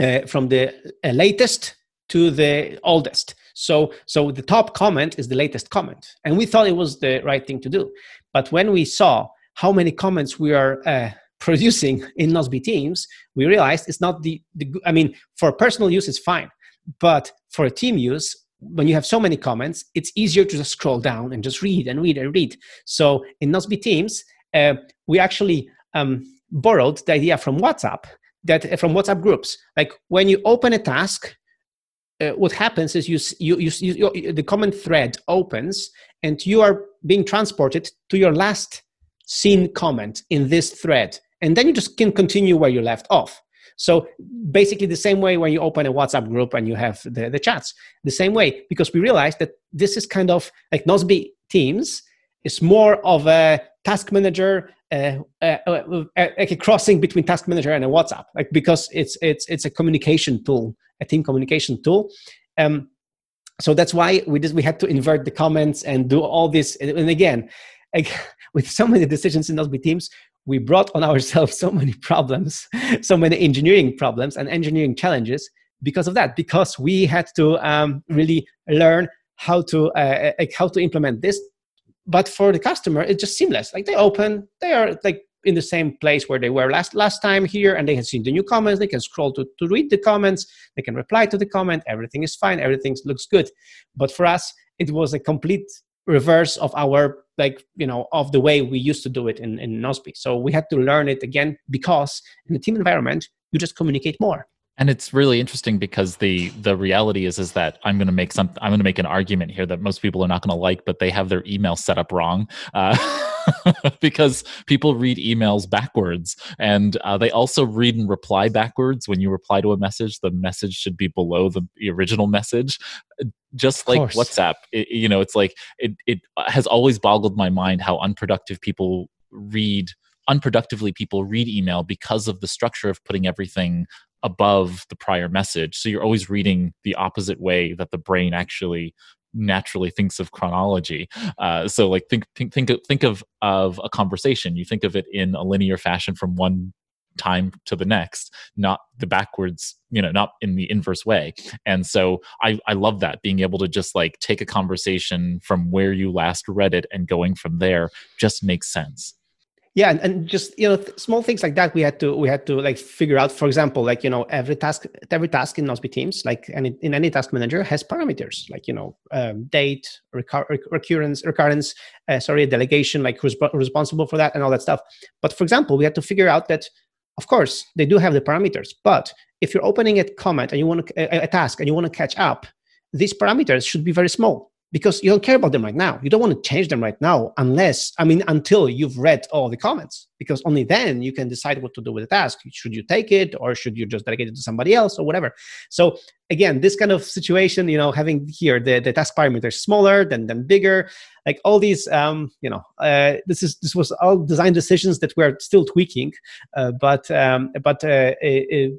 uh, from the uh, latest to the oldest. So so the top comment is the latest comment. And we thought it was the right thing to do. But when we saw how many comments we are uh, producing in Nozbe Teams, we realized it's not the, the, I mean, for personal use, it's fine. But for a team use, when you have so many comments, it's easier to just scroll down and just read and read and read. So in Nozbe Teams, uh, we actually um, borrowed the idea from WhatsApp that uh, from WhatsApp groups. Like when you open a task, uh, what happens is you, you, you, you, the comment thread opens and you are being transported to your last seen comment in this thread and then you just can continue where you left off. So basically the same way when you open a whatsapp group and you have the, the chats the same way because we realized that this is kind of like nozbe teams is more of a task manager uh, uh, uh, like a crossing between task manager and a whatsapp like because it's it's it's a communication tool a team communication tool. Um, so that's why we just we had to invert the comments and do all this. And again *laughs* like, with so many decisions in those teams we brought on *laughs* ourselves so many problems so many engineering problems and engineering challenges because of that because we had to um, really learn how to uh, like how to implement this. But for the customer it's just seamless. Like they open they are like in the same place where they were last last time here and they have seen the new comments. They can scroll to, to read the comments. They can reply to the comment. Everything is fine. Everything looks good. But for us it was a complete reverse of our like you know of the way we used to do it in in Nozbe. So we had to learn it again because in the team environment you just communicate more. And it's really interesting because the the reality is is that I'm going to make some I'm going to make an argument here that most people are not going to like, but they have their email set up wrong. Uh, *laughs* because people read emails backwards. And uh, they also read and reply backwards. When you reply to a message the message should be below the, the original message. Just like whatsapp it, you know it's like it, it has always boggled my mind how unproductive people read unproductively people read email because of the structure of putting everything above the prior message so you're always reading the opposite way that the brain actually naturally thinks of chronology. Uh, so like think think think of, think of of a conversation. You think of it in a linear fashion from one time to the next not the backwards you know not in the inverse way and so i i love that being able to just like take a conversation from where you last read it and going from there just makes sense yeah and, and just you know th- small things like that we had to we had to like figure out. For example like you know every task every task in Nozbe teams like any in any task manager has parameters like you know um, date recur- recurrence recurrence uh, sorry delegation like who's responsible for that and all that stuff. But for example we had to figure out that of course they do have the parameters but if you're opening a comment and you want a, a task and you want to catch up these parameters should be very small because you don't care about them right now. You don't want to change them right now unless, I mean, until you've read all the comments, because only then you can decide what to do with the task. Should you take it or should you just delegate it to somebody else or whatever? So again, this kind of situation, you know, having here the, the task parameter smaller than, than bigger, like all these, um, you know, uh, this is this was all design decisions that we're still tweaking, uh, but um, but uh, it,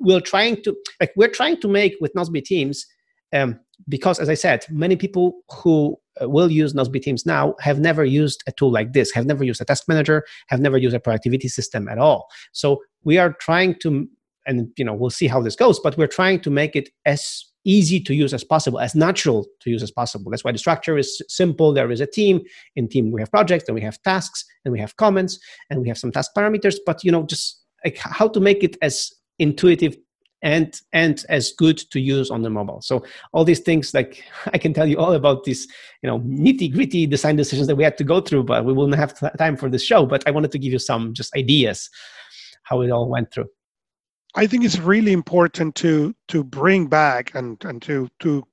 we're trying to like we're trying to make with Nozbe Teams um, because as I said, many people who uh, will use Nozbe Teams now have never used a tool like this, have never used a task manager, have never used a productivity system at all. So we are trying to, and you know, we'll see how this goes, but we're trying to make it as easy to use as possible, as natural to use as possible. That's why the structure is simple. There is a team. In team, we have projects, and we have tasks, and we have comments, and we have some task parameters. But you know, just like how to make it as intuitive and and as good to use on the mobile. So all these things like *laughs* i can tell you all about these you know nitty gritty design decisions that we had to go through but we won't have time for this show but i wanted to give you some just ideas how it all went through. I think it's really important to to bring back and and to to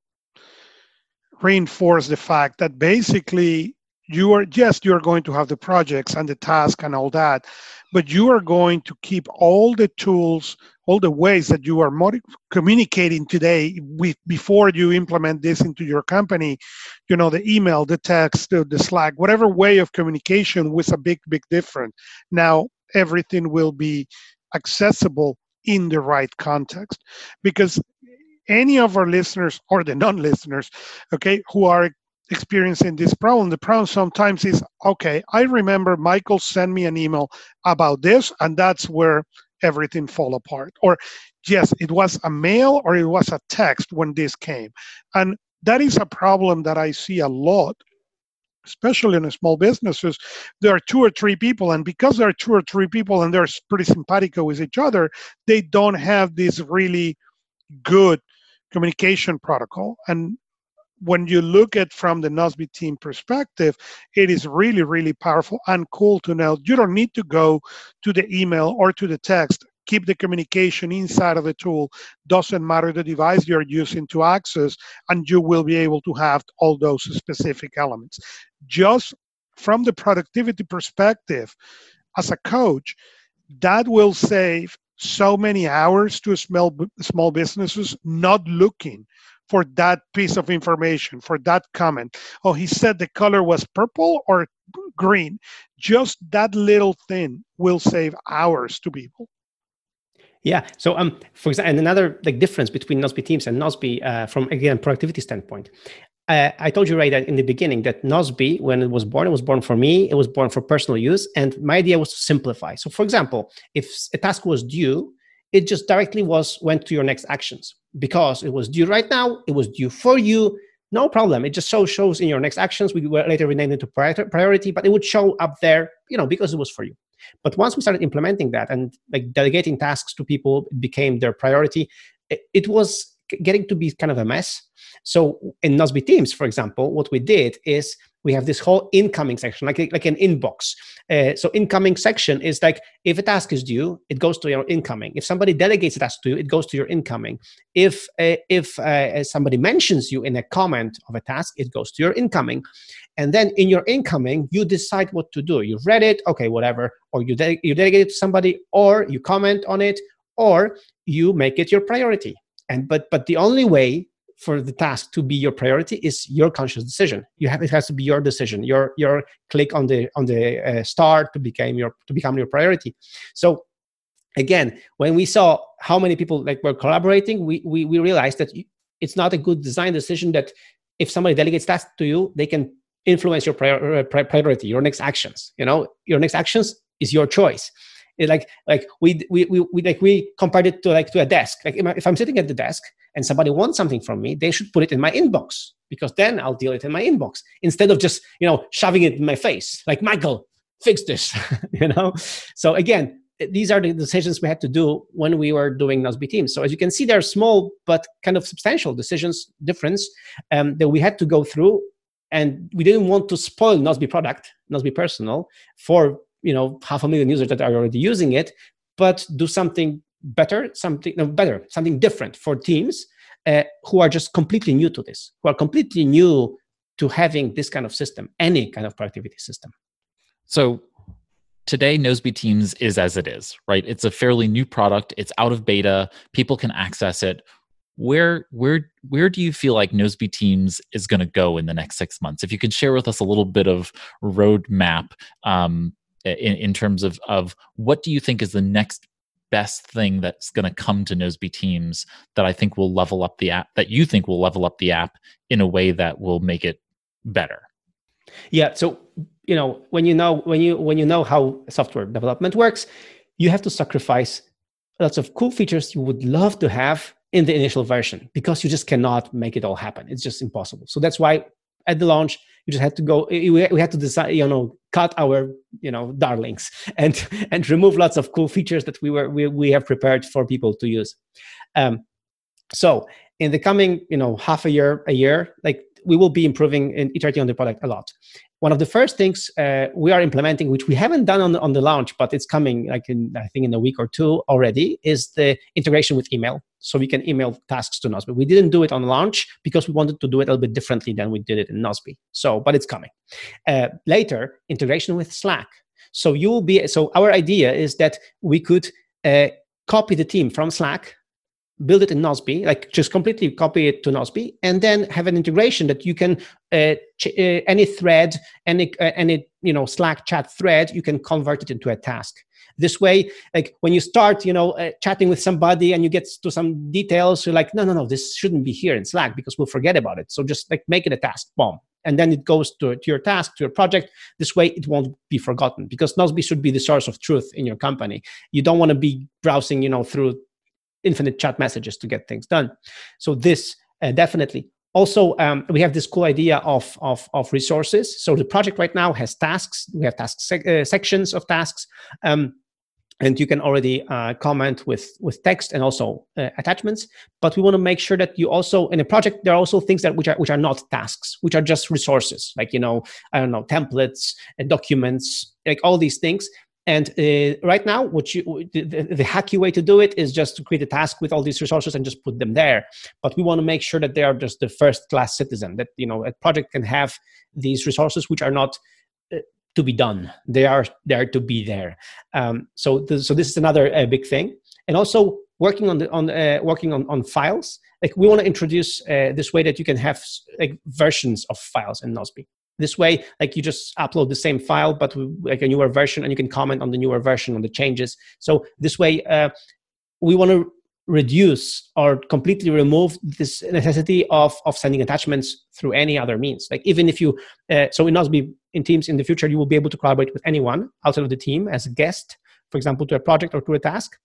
reinforce the fact that basically you are yes you're going to have the projects and the task and all that but you are going to keep all the tools all the ways that you are communicating today with before you implement this into your company you know the email the text the, the slack whatever way of communication was a big big difference. Now everything will be accessible in the right context because any of our listeners or the non-listeners okay who are experiencing this problem. The problem sometimes is okay, I remember Michael sent me an email about this, and that's where everything fall apart. Or yes, it was a mail or it was a text when this came. And that is a problem that I see a lot, especially in small businesses. There are two or three people, and because there are two or three people and they're pretty simpatico with each other, they don't have this really good communication protocol. And when you look at from the Nozbe team perspective, it is really, really powerful and cool to know you don't need to go to the email or to the text. Keep the communication inside of the tool. Doesn't matter the device you're using to access, and you will be able to have all those specific elements. Just from the productivity perspective, as a coach, that will save so many hours to small small businesses not looking for that piece of information, for that comment. Oh, he said the color was purple or green. Just that little thing will save hours to people. Yeah. So, um, for example, and another like difference between Nozbe Teams and Nozbe uh, from again productivity standpoint. Uh, I told you right in the beginning that Nozbe, when it was born, it was born for me. It was born for personal use, and my idea was to simplify. So, for example, if a task was due, it just directly was went to your next actions because it was due right now it was due for you no problem. It just so shows in your next actions. We were later renamed it to priority but it would show up there you know because it was for you. But once we started implementing that and like delegating tasks to people became their priority it, it was getting to be kind of a mess. So in Nozbe Teams, for example, what we did is we have this whole incoming section, like, like an inbox. Uh, so incoming section is like if a task is due, it goes to your incoming. If somebody delegates a task to you, it goes to your incoming. If uh, if uh, somebody mentions you in a comment of a task, it goes to your incoming. And then in your incoming, you decide what to do. You've read it, okay, whatever, or you de- you delegate it to somebody, or you comment on it, or you make it your priority. And but but the only way for the task to be your priority is your conscious decision. You have it has to be your decision your your click on the on the uh, to become your to become your priority. So again when we saw how many people like were collaborating we we, we realized that it's not a good design decision that if somebody delegates tasks to you they can influence your prior, uh, priority your next actions you know? Your next actions is your choice. It like like we we we like we compared it to like to a desk. Like if i'm sitting at the desk and somebody wants something from me, they should put it in my inbox because then I'll deal it in my inbox instead of just, you know, shoving it in my face. Like, Michael, fix this, *laughs* you know? So again, these are the decisions we had to do when we were doing Nozbe Teams. So as you can see, they're small but kind of substantial decisions difference um, that we had to go through, and we didn't want to spoil Nozbe product, Nozbe Personal, for you know half a million users that are already using it, but do something better, something no, better, something different for teams uh, who are just completely new to this, who are completely new to having this kind of system, any kind of productivity system. So today Nozbe Teams is as it is, right? It's a fairly new product. It's out of beta. People can access it. Where where where do you feel like Nozbe Teams is going to go in the next six months? If you could share with us a little bit of roadmap um, in, in terms of of what do you think is the next best thing that's going to come to Nozbe Teams that I think will level up the app that you think will level up the app in a way that will make it better? Yeah. So you know when you know when you when you know how software development works, you have to sacrifice lots of cool features you would love to have in the initial version because you just cannot make it all happen. It's just impossible. So that's why at the launch you just had to go we had to decide you know cut our you know darlings *laughs* and and remove lots of cool features that we were we, we have prepared for people to use. Um, so in the coming you know half a year a year like we will be improving and iterating on the product a lot one of the first things uh, we are implementing, which we haven't done on the, on the launch, but it's coming like in, I think in a week or two already, is the integration with email. So we can email tasks to Nozbe. We didn't do it on launch because we wanted to do it a little bit differently than we did it in Nozbe. So, but it's coming. Uh, later, integration with Slack. So you will be, so our idea is that we could uh, copy the team from Slack build it in Nozbe, like just completely copy it to Nozbe, and then have an integration that you can uh, ch- uh, any thread, any uh, any you know Slack chat thread, you can convert it into a task. This way, like when you start, you know, uh, chatting with somebody and you get to some details, you're like, no, no, no, this shouldn't be here in Slack because we'll forget about it. So just like make it a task, boom, and then it goes to, to your task, to your project. This way, it won't be forgotten because Nozbe should be the source of truth in your company. You don't want to be browsing, you know, through infinite chat messages to get things done. So this uh, definitely. Also, um, we have this cool idea of, of, of resources. So the project right now has tasks. We have task sec- uh, sections of tasks. Um, and you can already uh, comment with with text and also uh, attachments but we want to make sure that you also in a project there are also things that which are which are not tasks which are just resources like you know i don't know templates and documents like all these things and uh, right now, what you, the, the, hacky way to do it is just to create a task with all these resources and just put them there. But we want to make sure that they are just the first class citizen, that you know a project can have these resources which are not uh, to be done. They are there to be there. Um, so, so this is another uh, big thing. And also working on the on uh, working on, on files. Like we want to introduce uh, this way that you can have like versions of files in Nozbe this way. Like you just upload the same file but like a newer version and you can comment on the newer version on the changes. So this way uh, we want to reduce or completely remove this necessity of, of sending attachments through any other means. Like even if you uh, so in Nozbe in teams in the future you will be able to collaborate with anyone outside of the team as a guest for example to a project or to a task.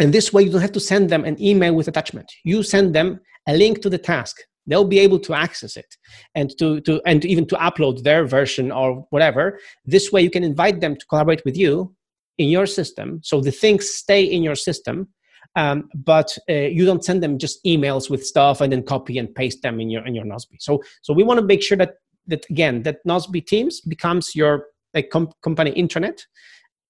And this way you don't have to send them an email with attachment. You send them a link to the task they'll be able to access it and to, to and even to upload their version or whatever this way you can invite them to collaborate with you in your system so the things stay in your system um, but uh, you don't send them just emails with stuff and then copy and paste them in your in your Nozbe. So so we want to make sure that that again that Nozbe Teams becomes your like com- company intranet.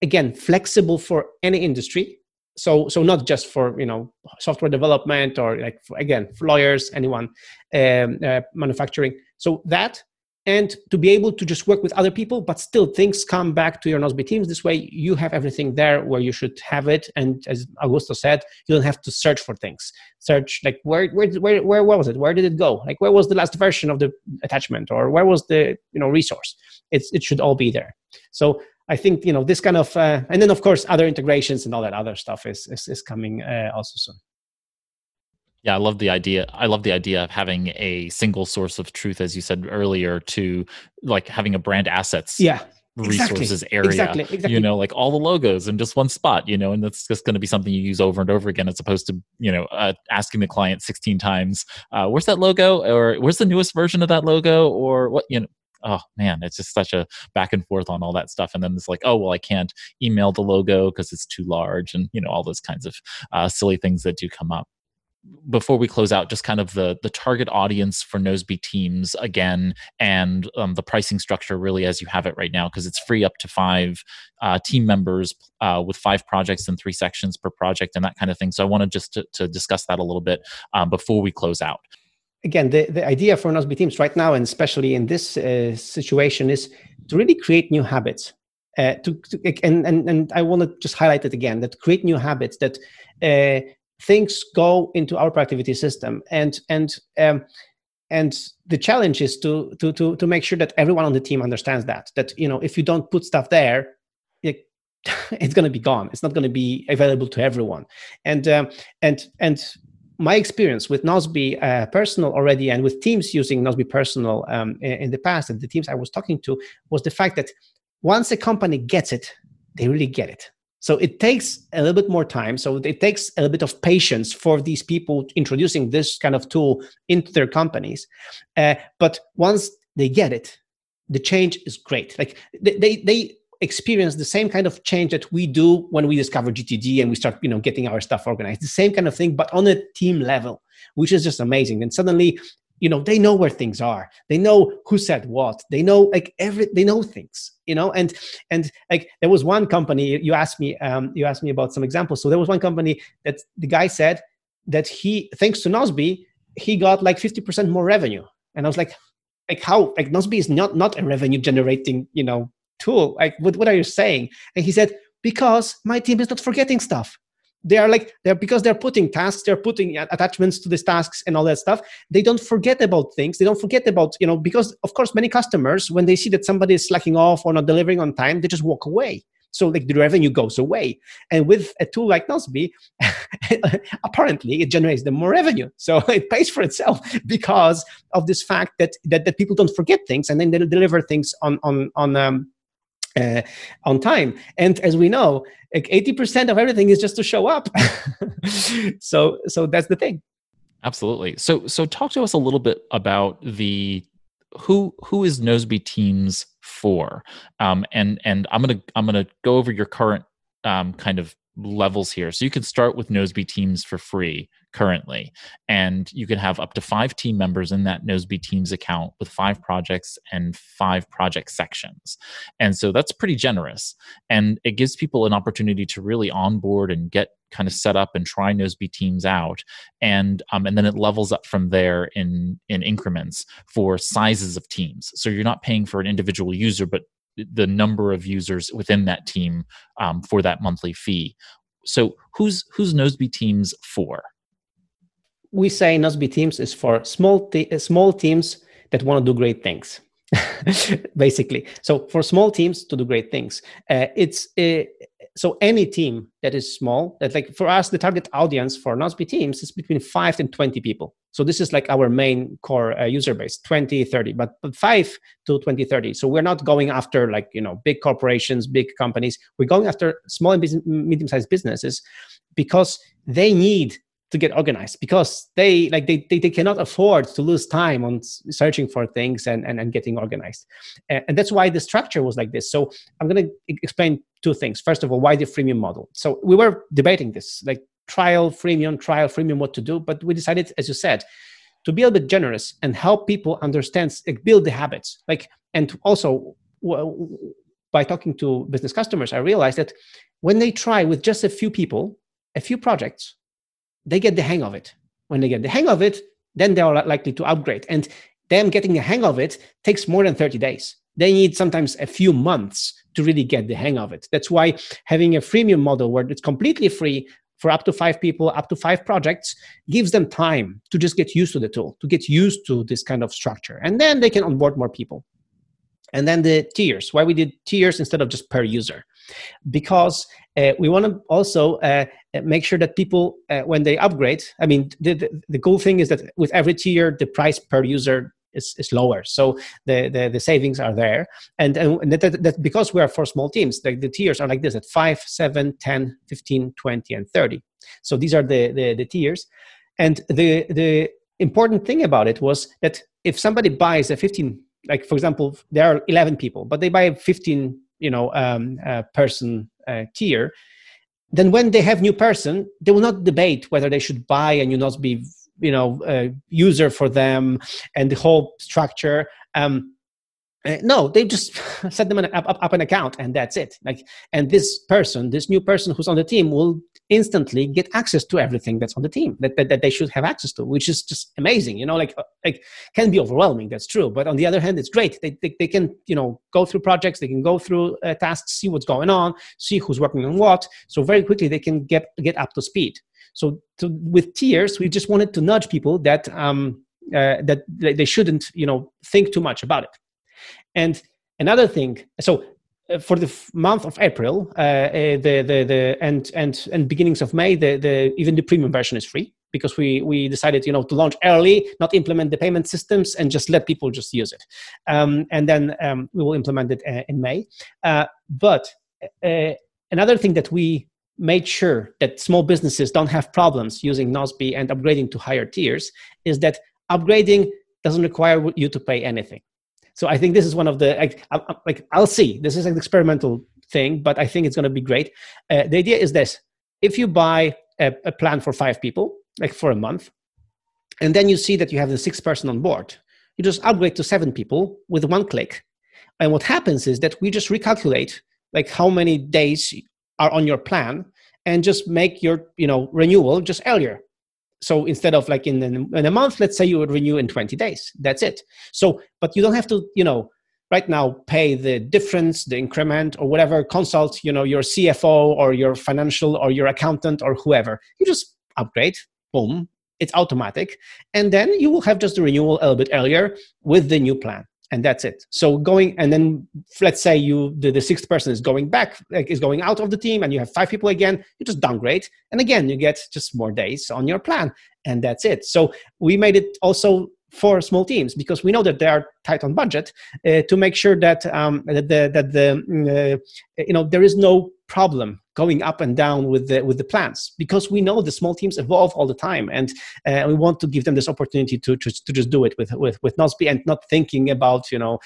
Again, flexible for any industry so so not just for you know software development or like again lawyers anyone um, uh, manufacturing. So that and to be able to just work with other people but still things come back to your Nozbe teams this way you have everything there where you should have it. And as augusto said you don't have to search for things. Search like where where where, where was it? Where did it go? Like where was the last version of the attachment? Or where was the you know resource? It's it should all be there. So I think you know this kind of, uh, and then of course other integrations and all that other stuff is is, is coming uh, also soon. Yeah, I love the idea. I love the idea of having a single source of truth, as you said earlier, to like having a brand assets. Yeah. resources exactly. area exactly, exactly. you know like all the logos in just one spot you know and that's just going to be something you use over and over again as opposed to you know uh, asking the client 16 times uh, where's that logo or where's the newest version of that logo or what you know oh man, it's just such a back and forth on all that stuff. And then it's like, oh well, I can't email the logo because it's too large, and you know all those kinds of uh, silly things that do come up before we close out, just kind of the the target audience for Nozbe Teams again, and um, the pricing structure really as you have it right now, because it's free up to five uh, team members uh, with five projects and three sections per project and that kind of thing. So I wanted just to, to discuss that a little bit um, before we close out again, the, the idea for Nozbe teams right now, and especially in this uh, situation, is to really create new habits. Uh, to, to, and, and and I want to just highlight it again that create new habits that uh, things go into our productivity system. And and um, and the challenge is to to to to make sure that everyone on the team understands that that you know if you don't put stuff there it, *laughs* it's going to be gone. It's not going to be available to everyone. And um, and and my experience with Nozbe uh, Personal already and with teams using Nozbe Personal um, in, in, the past and the teams I was talking to was the fact that once a company gets it, they really get it. So it takes a little bit more time. So it takes a little bit of patience for these people introducing this kind of tool into their companies. Uh, but once they get it, the change is great. Like they, they, they experience the same kind of change that we do when we discover GTD and we start, you know, getting our stuff organized. The same kind of thing, but on a team level, which is just amazing. And suddenly, you know, they know where things are. They know who said what. They know like every. They know things, you know. And and like there was one company. You asked me. Um, you asked me about some examples. So there was one company that the guy said that he, thanks to Nozbe, he got like fifty percent more revenue. And I was like, like how like Nozbe is not not a revenue generating you know tool like what, what are you saying? And he said because my team is not forgetting stuff. They are like they're because they're putting tasks they're putting attachments to these tasks and all that stuff they don't forget about things. They don't forget about you know because of course many customers when they see that somebody is slacking off or not delivering on time they just walk away. So like the revenue goes away. And with a tool like Nozbe *laughs* apparently it generates them more revenue. So *laughs* it pays for itself because of this fact that that, that people don't forget things and then they deliver things on on on um, uh, on time. And as we know, like 80% of everything is just to show up. *laughs* so so that's the thing. Absolutely. So so talk to us a little bit about the who who is Nozbe Teams for? Um, and and I'm gonna I'm gonna go over your current um, kind of levels here. So you can start with Nozbe Teams for free currently, and you can have up to five team members in that Nozbe Teams account with five projects and five project sections. And so that's pretty generous, and it gives people an opportunity to really onboard and get kind of set up and try Nozbe Teams out, and um, and then it levels up from there in in increments for sizes of teams. So you're not paying for an individual user, but the number of users within that team um, for that monthly fee. So who's who's Nozbe Teams for? We say Nozbe Teams is for small te- small teams that want to do great things. *laughs* basically. So for small teams to do great things uh, it's uh, so any team that is small that like for us the target audience for Nozbe teams is between 5 and 20 people. So this is like our main core uh, user base 20 30 but, but 5 to 20 30 so we're not going after like you know big corporations big companies. We're going after small and medium-sized businesses because they need to get organized because they like they, they, they cannot afford to lose time on searching for things and, and, and getting organized. And, and that's why the structure was like this. So i'm going to explain two things. First of all why the freemium model? So we were debating this like trial freemium trial freemium what to do but we decided as you said to be a bit generous and help people understand like build the habits. Like and also w- by talking to business customers i realized that when they try with just a few people a few projects they get the hang of it. When they get the hang of it, then they are likely to upgrade. And them getting the hang of it takes more than 30 days. They need sometimes a few months to really get the hang of it. That's why having a freemium model where it's completely free for up to five people, up to five projects, gives them time to just get used to the tool, to get used to this kind of structure. And then they can onboard more people. And then the tiers, why we did tiers instead of just per user. Because uh, we want to also uh, make sure that people, uh, when they upgrade, I mean, the, the, the, cool thing is that with every tier, the price per user is, is lower. So the, the, the savings are there. And, and that, that, that because we are for small teams, the, the tiers are like this at 5, 7, 10, 15, 20, and 30. So these are the, the, the tiers. And the, the important thing about it was that if somebody buys a 15 like for example there are 11 people but they buy a 15 you know um, uh, person uh, tier. Then when they have new person they will not debate whether they should buy and you new Nozbe you know uh, user for them and the whole structure. Um, uh, no they just *laughs* set them an, up, up, an account and that's it. Like and this person this new person who's on the team will instantly get access to everything that's on the team that, that, that they should have access to which is just amazing you know like uh, like can be overwhelming that's true. But on the other hand it's great. They, they, they can you know go through projects they can go through uh, tasks see what's going on see who's working on what. So very quickly they can get get up to speed. So to, with tiers we just wanted to nudge people that um uh, that they shouldn't you know think too much about it and another thing so uh, for the month of April, uh, uh, the the the and and and beginnings of May, the the even the premium version is free because we we decided you know to launch early, not implement the payment systems, and just let people just use it. Um, and then um, we will implement it uh, in May. Uh, but uh, another thing that we made sure that small businesses don't have problems using Nozbe and upgrading to higher tiers is that upgrading doesn't require you to pay anything. So I think this is one of the like, I, like I'll see. This is an experimental thing, but I think it's going to be great. Uh, the idea is this: if you buy a, a plan for five people, like for a month, and then you see that you have the sixth person on board, you just upgrade to seven people with one click. And what happens is that we just recalculate like how many days are on your plan and just make your you know renewal just earlier so instead of like in, in a month let's say you would renew in 20 days. That's it. So but you don't have to you know right now pay the difference the increment or whatever consult you know your cfo or your financial or your accountant or whoever. You just upgrade. Boom. It's automatic. And then you will have just the renewal a little bit earlier with the new plan and that's it. So going and then let's say you the, the sixth person is going back like is going out of the team and you have five people again you just downgrade. And again you get just more days on your plan and that's it. So we made it also for small teams because we know that they are tight on budget uh, to make sure that um, that the that the mm, uh, you know there is no problem going up and down with the with the plans because we know the small teams evolve all the time and uh, we want to give them this opportunity to, to to just do it with with with Nozbe and not thinking about you know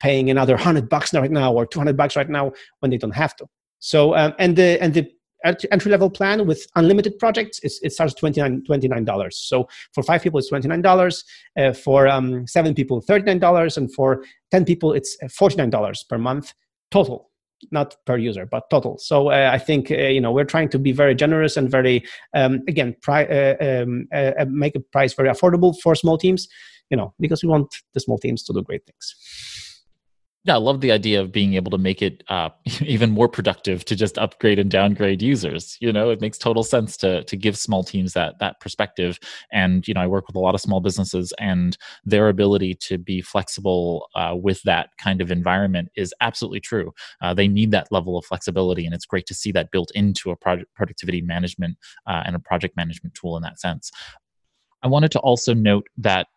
paying another 100 bucks right now or 200 bucks right now when they don't have to. So um, and the and the entry level plan with unlimited projects it starts $29, $29 so for five people it's $29 uh, for um, seven people $39 and for 10 people it's $49 per month total not per user but total. So uh, i think uh, you know we're trying to be very generous and very um, again pri- uh, um, uh, make a price very affordable for small teams you know because we want the small teams to do great things yeah, I love the idea of being able to make it uh, *laughs* even more productive to just upgrade and downgrade users. You know, it makes total sense to to give small teams that that perspective. And you know, I work with a lot of small businesses, and their ability to be flexible uh, with that kind of environment is absolutely true. Uh, they need that level of flexibility, and it's great to see that built into a project productivity management uh, and a project management tool in that sense. I wanted to also note that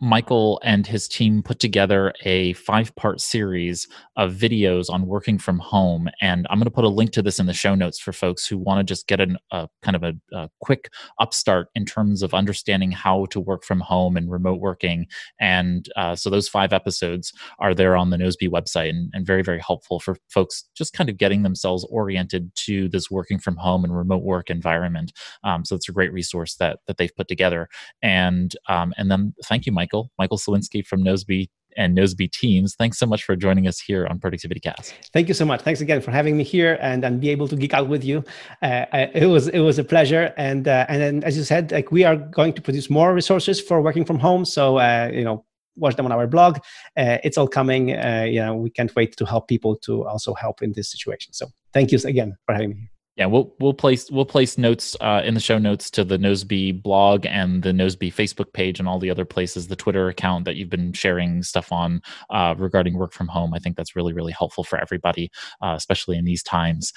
Michael and his team put together a five part series of videos on working from home. And I'm going to put a link to this in the show notes for folks who want to just get an, a kind of a, a, quick upstart in terms of understanding how to work from home and remote working. And uh, so those five episodes are there on the Nozbe website and, and very, very helpful for folks just kind of getting themselves oriented to this working from home and remote work environment. Um, so it's a great resource that, that they've put together. And, um, and then thank you, Mike Michael, Michael Sliwinski from Nozbe and Nozbe Teams. Thanks so much for joining us here on Productivity Cast. Thank you so much. Thanks again for having me here and, and be able to geek out with you. Uh, it was it was a pleasure. And uh, and then, as you said, like we are going to produce more resources for working from home. So uh, you know, watch them on our blog. Uh, it's all coming. Uh, you know, we can't wait to help people to also help in this situation. So thank you again for having me yeah, we'll we'll place we'll place notes uh, in the show notes to the Nozbe blog and the Nozbe Facebook page and all the other places, the Twitter account that you've been sharing stuff on uh, regarding work from home. I think that's really really helpful for everybody, uh, especially in these times.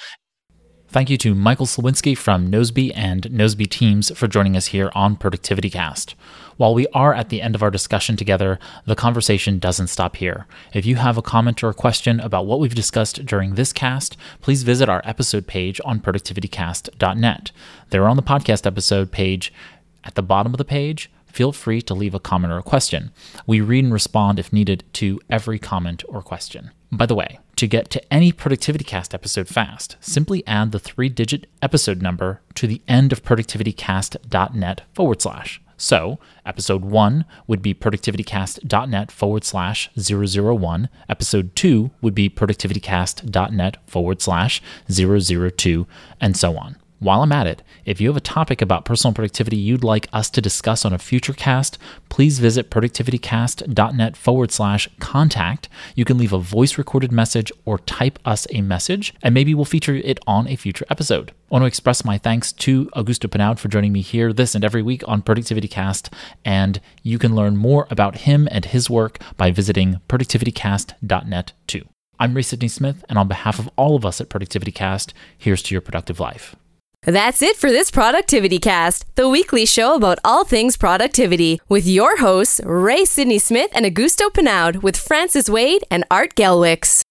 Thank you to Michael Sliwinski from Nozbe and Nozbe Teams for joining us here on Productivity Cast. While we are at the end of our discussion together, the conversation doesn't stop here. If you have a comment or a question about what we've discussed during this cast, please visit our episode page on productivitycast.net. There on the podcast episode page, at the bottom of the page, feel free to leave a comment or a question. We read and respond if needed to every comment or question. By the way, to get to any Productivity Cast episode fast, simply add the three digit episode number to the end of productivitycast.net forward slash. So, episode 1 would be productivitycast.net forward slash 001. Episode 2 would be productivitycast.net forward slash 002, and so on. While I'm at it, if you have a topic about personal productivity you'd like us to discuss on a future cast, please visit productivitycast.net forward slash contact. You can leave a voice recorded message or type us a message, and maybe we'll feature it on a future episode. I want to express my thanks to Augusto Pinaud for joining me here this and every week on Productivity Cast, and you can learn more about him and his work by visiting productivitycast.net too. I'm Ray Sidney Smith, and on behalf of all of us at Productivity Cast, here's to your productive life. That's it for this Productivity Cast, the weekly show about all things productivity, with your hosts, Ray Sidney Smith and Augusto Pinaud, with Francis Wade and Art Gelwicks.